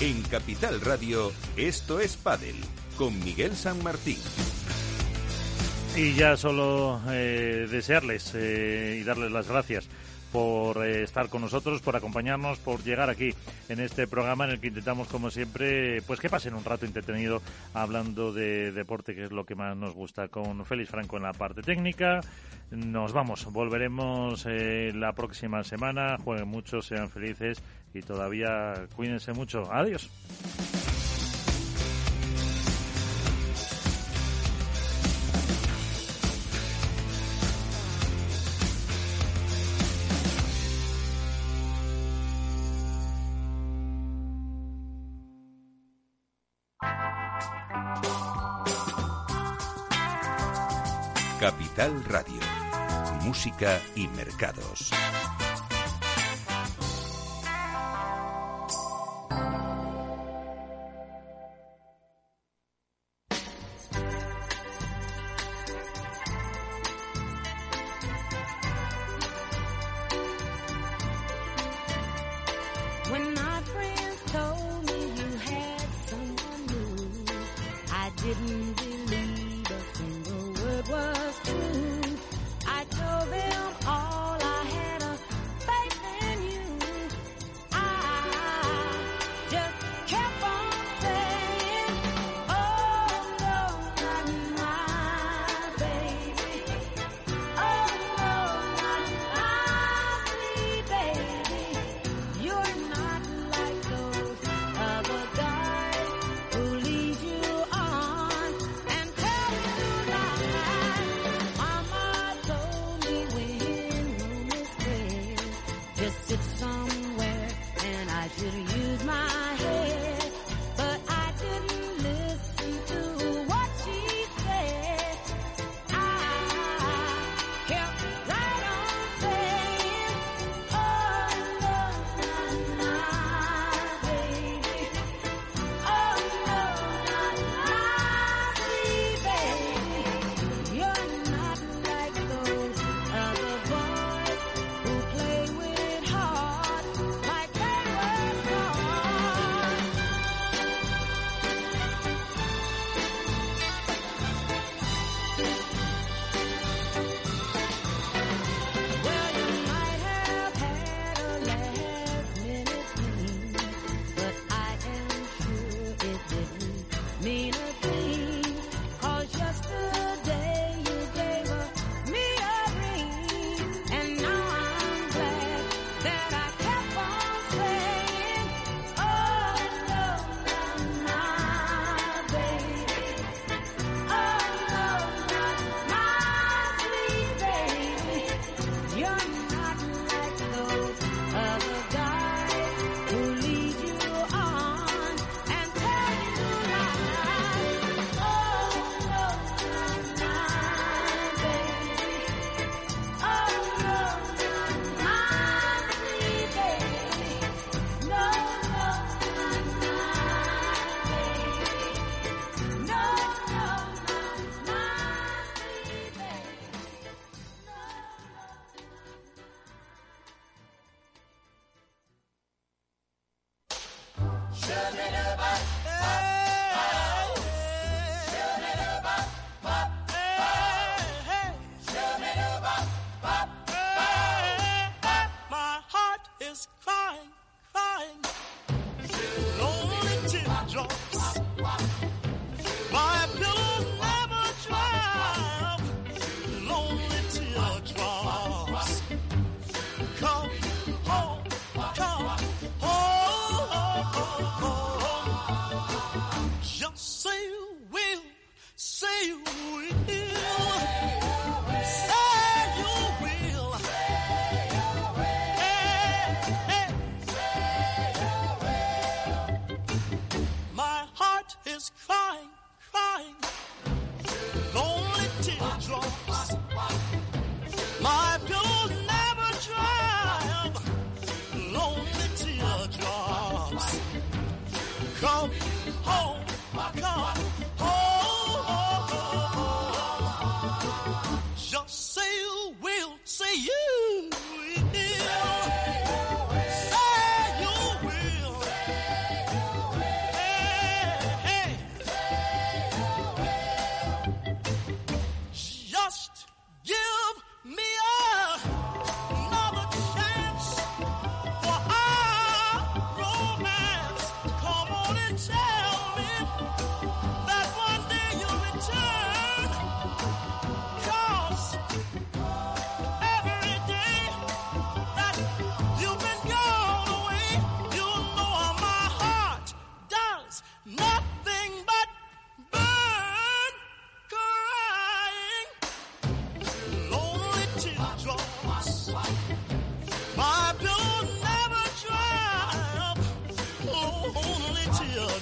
En Capital Radio, esto es Padel, con Miguel San Martín. Y ya solo eh, desearles eh, y darles las gracias por eh, estar con nosotros, por acompañarnos, por llegar aquí en este programa en el que intentamos, como siempre, pues que pasen un rato entretenido hablando de deporte, que es lo que más nos gusta, con Félix Franco en la parte técnica. Nos vamos, volveremos la próxima semana. Jueguen mucho, sean felices y todavía cuídense mucho. Adiós. Capital Radio. Música y mercados.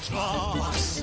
draws.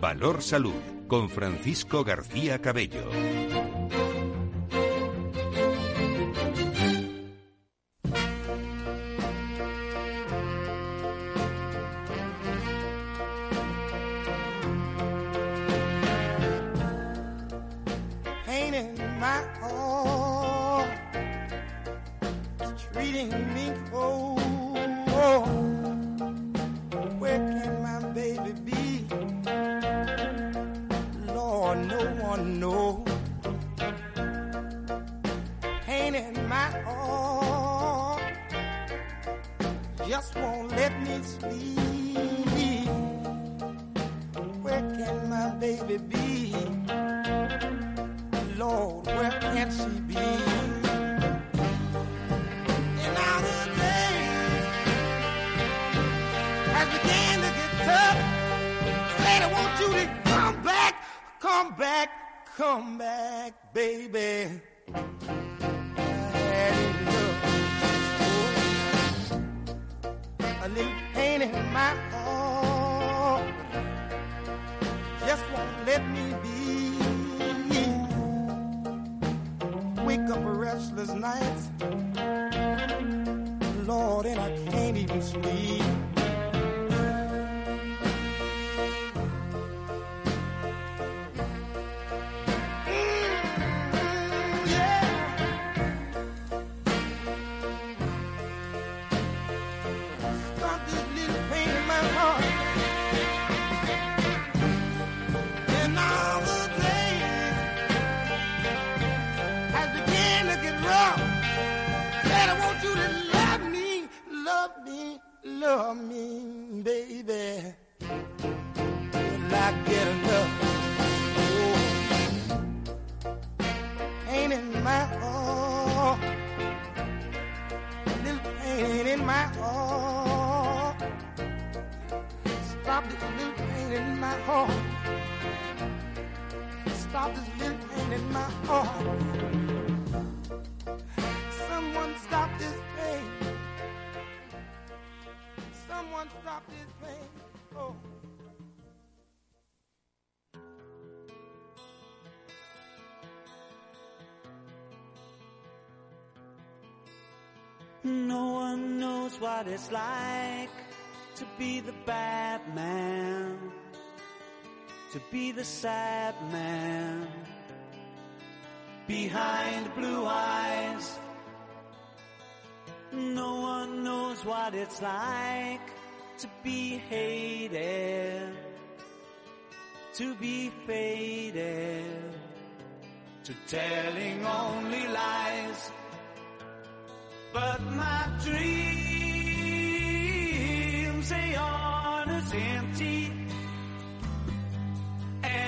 Valor Salud con Francisco García Cabello. be the sad man behind blue eyes. No one knows what it's like to be hated, to be faded, to telling only lies. But my dreams, they are as empty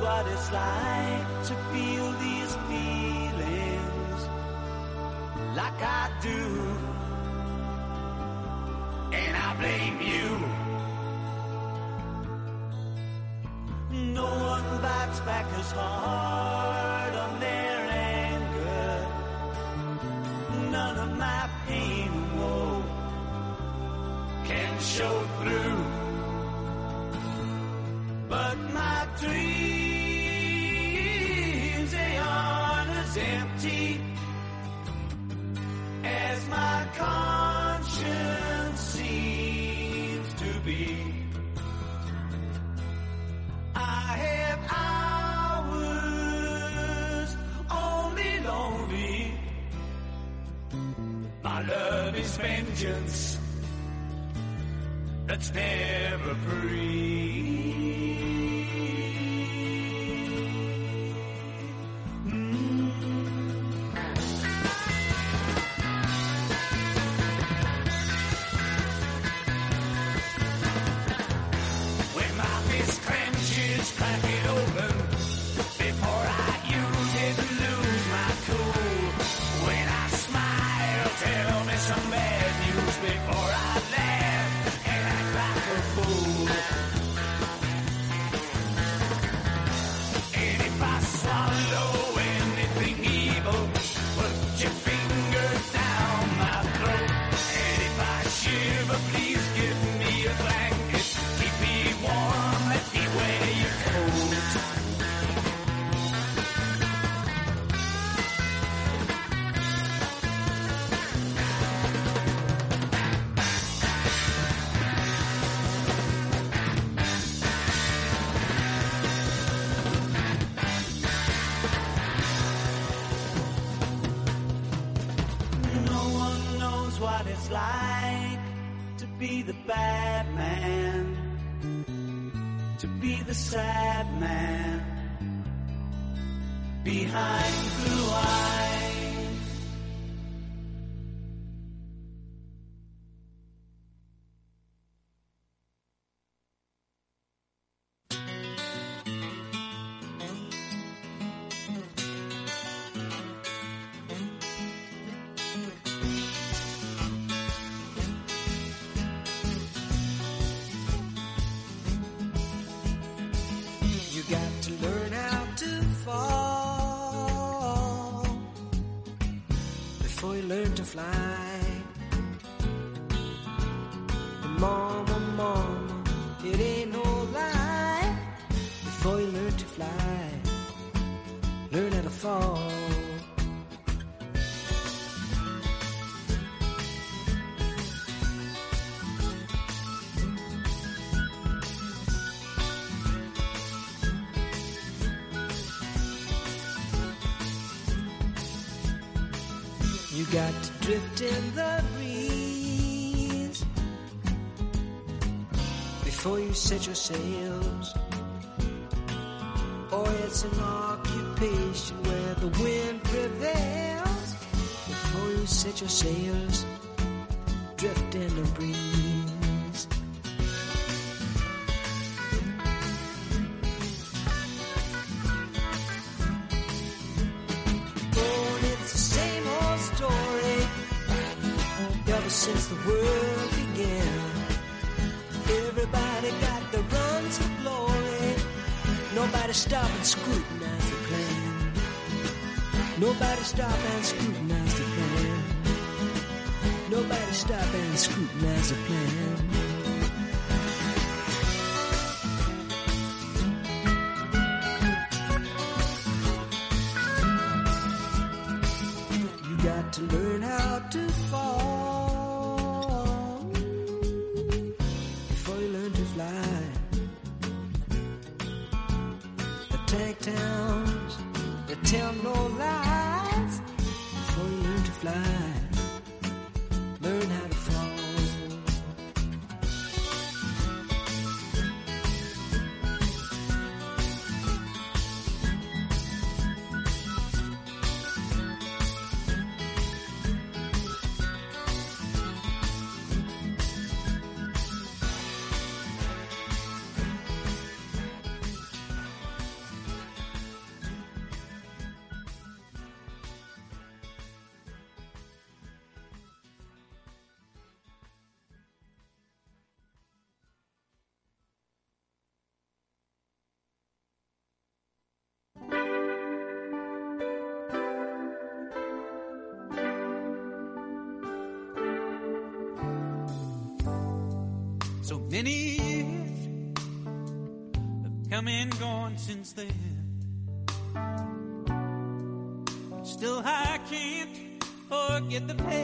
what it's like to feel these feelings like I do. And I blame you. No one bites back as hard. vengeance me. the sad man behind fly. in the breeze. Before you set your sails, or it's an occupation where the wind prevails. Before you set your sails, drift in the breeze. Nobody stop and scrutinize the plan. Nobody stop and scrutinize the plan. Nobody stop and scrutinize the plan. Still, I can't forget the pain.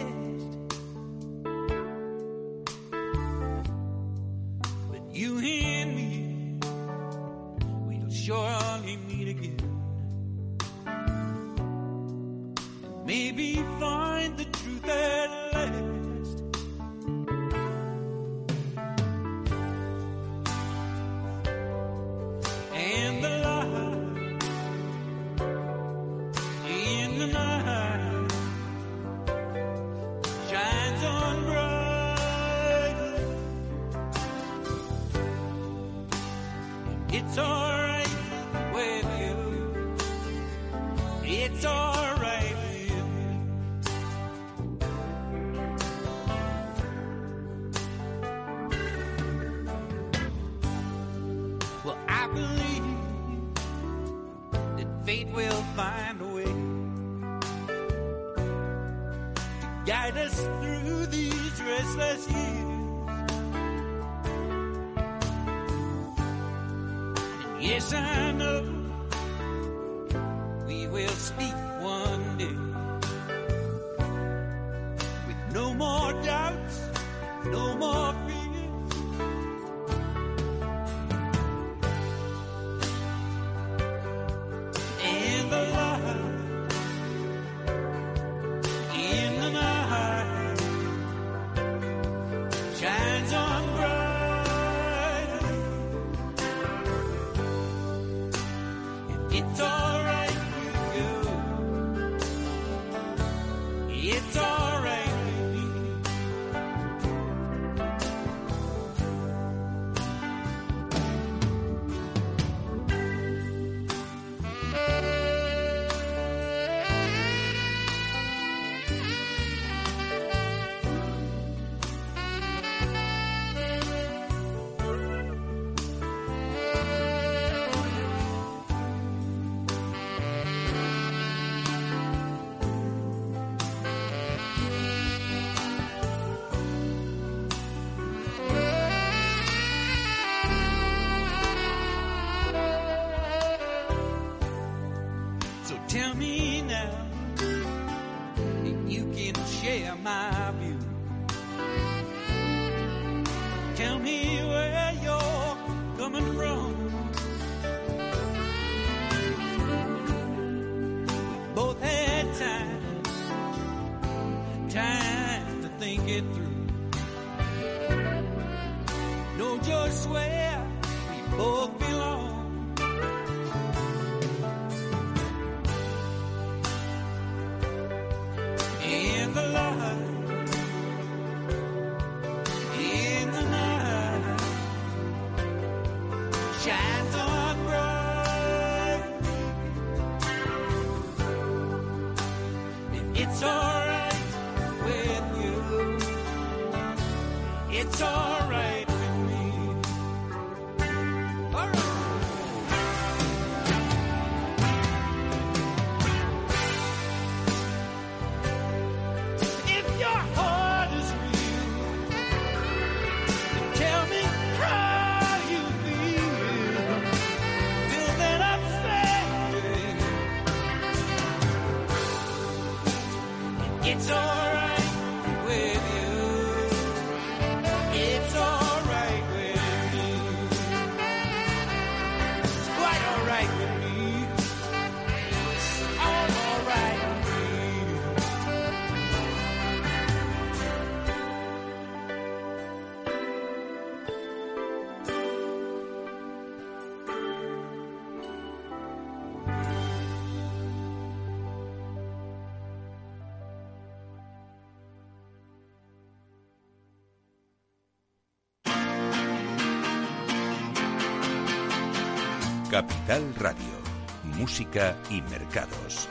música y mercados.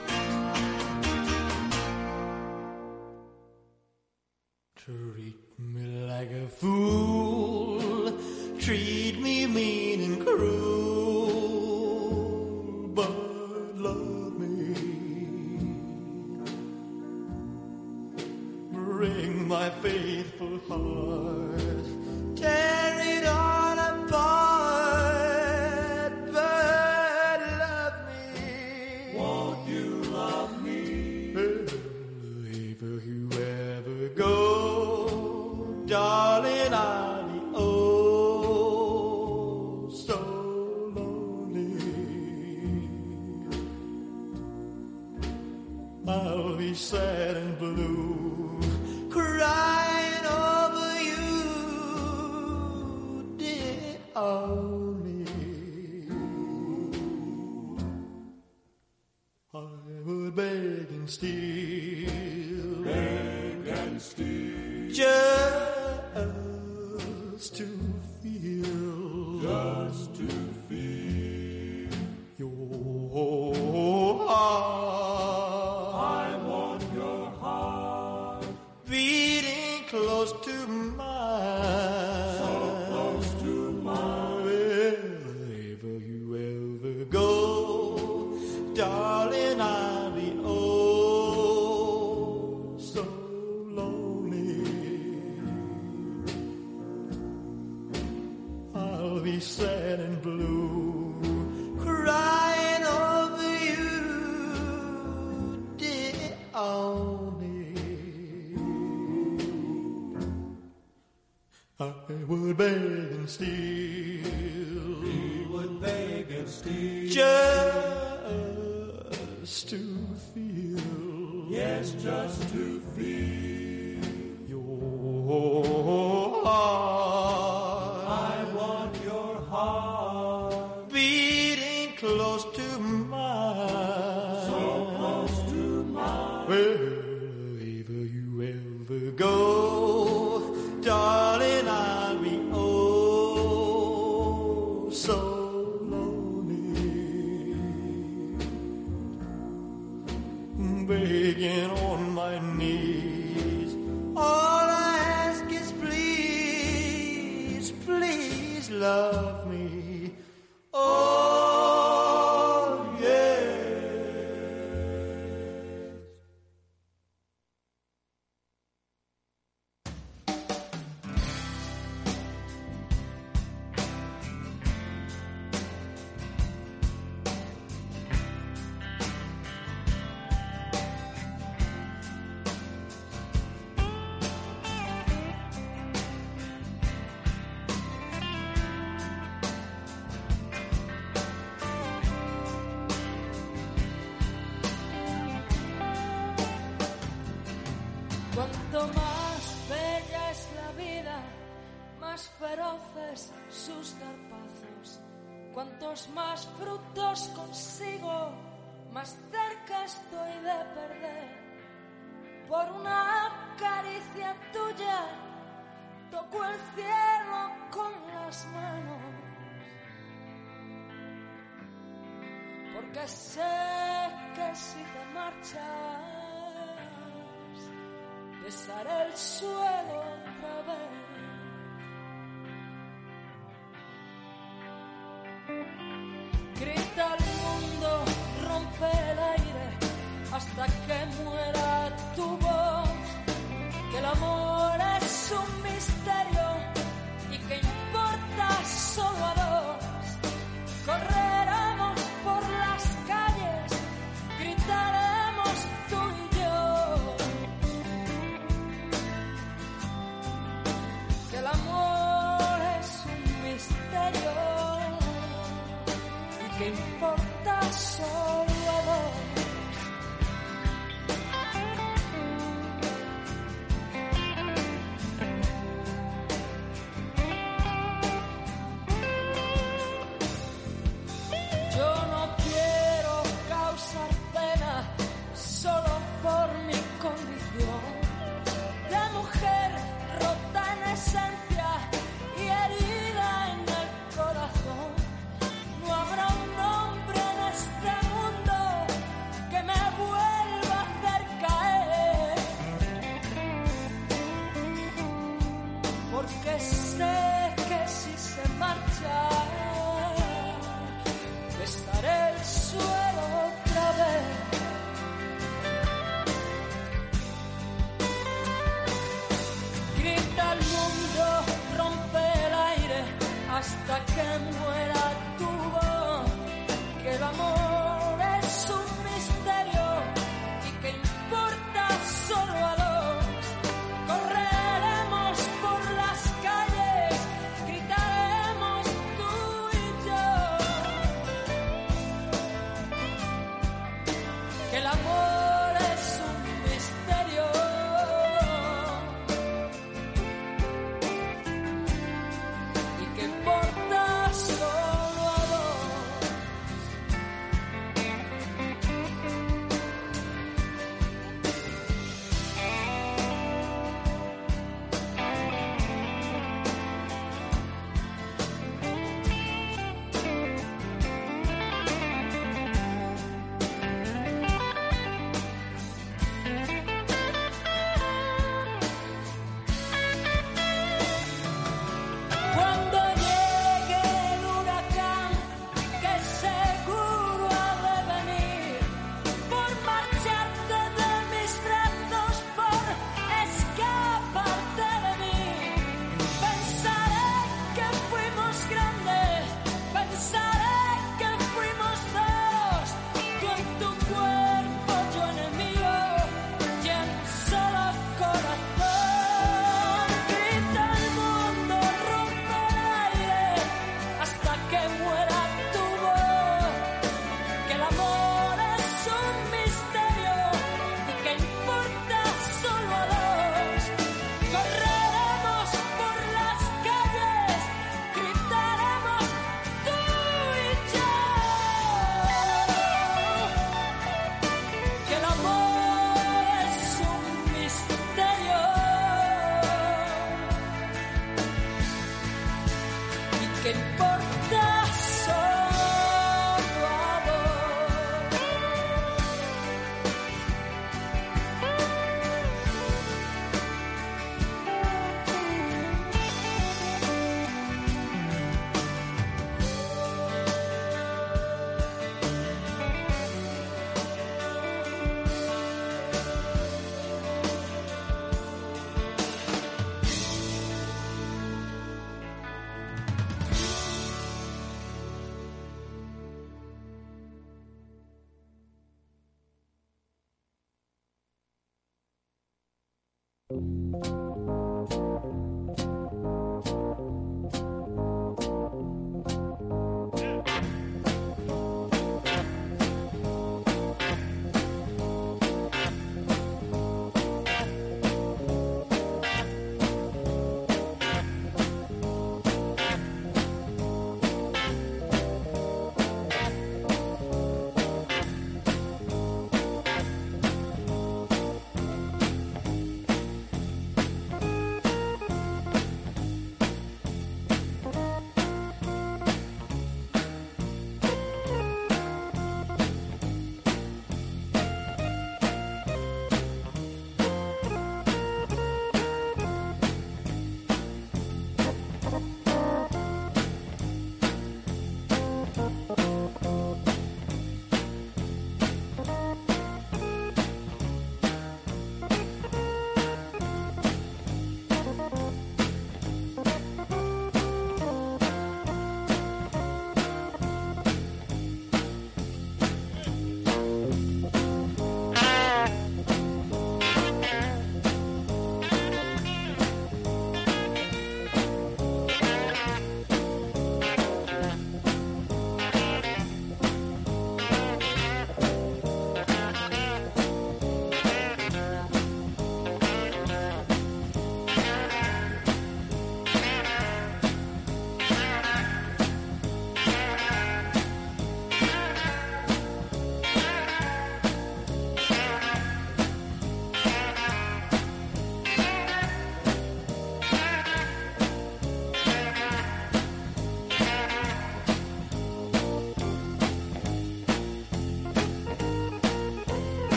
sad and blue. que sé que si te marchas besaré el suelo otra vez. Grita al mundo, rompe el aire hasta que muera tu voz, que el amor es un misterio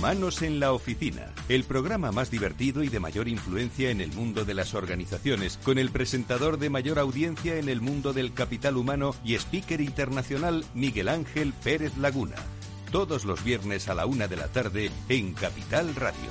Humanos en la Oficina, el programa más divertido y de mayor influencia en el mundo de las organizaciones, con el presentador de mayor audiencia en el mundo del capital humano y speaker internacional Miguel Ángel Pérez Laguna. Todos los viernes a la una de la tarde en Capital Radio.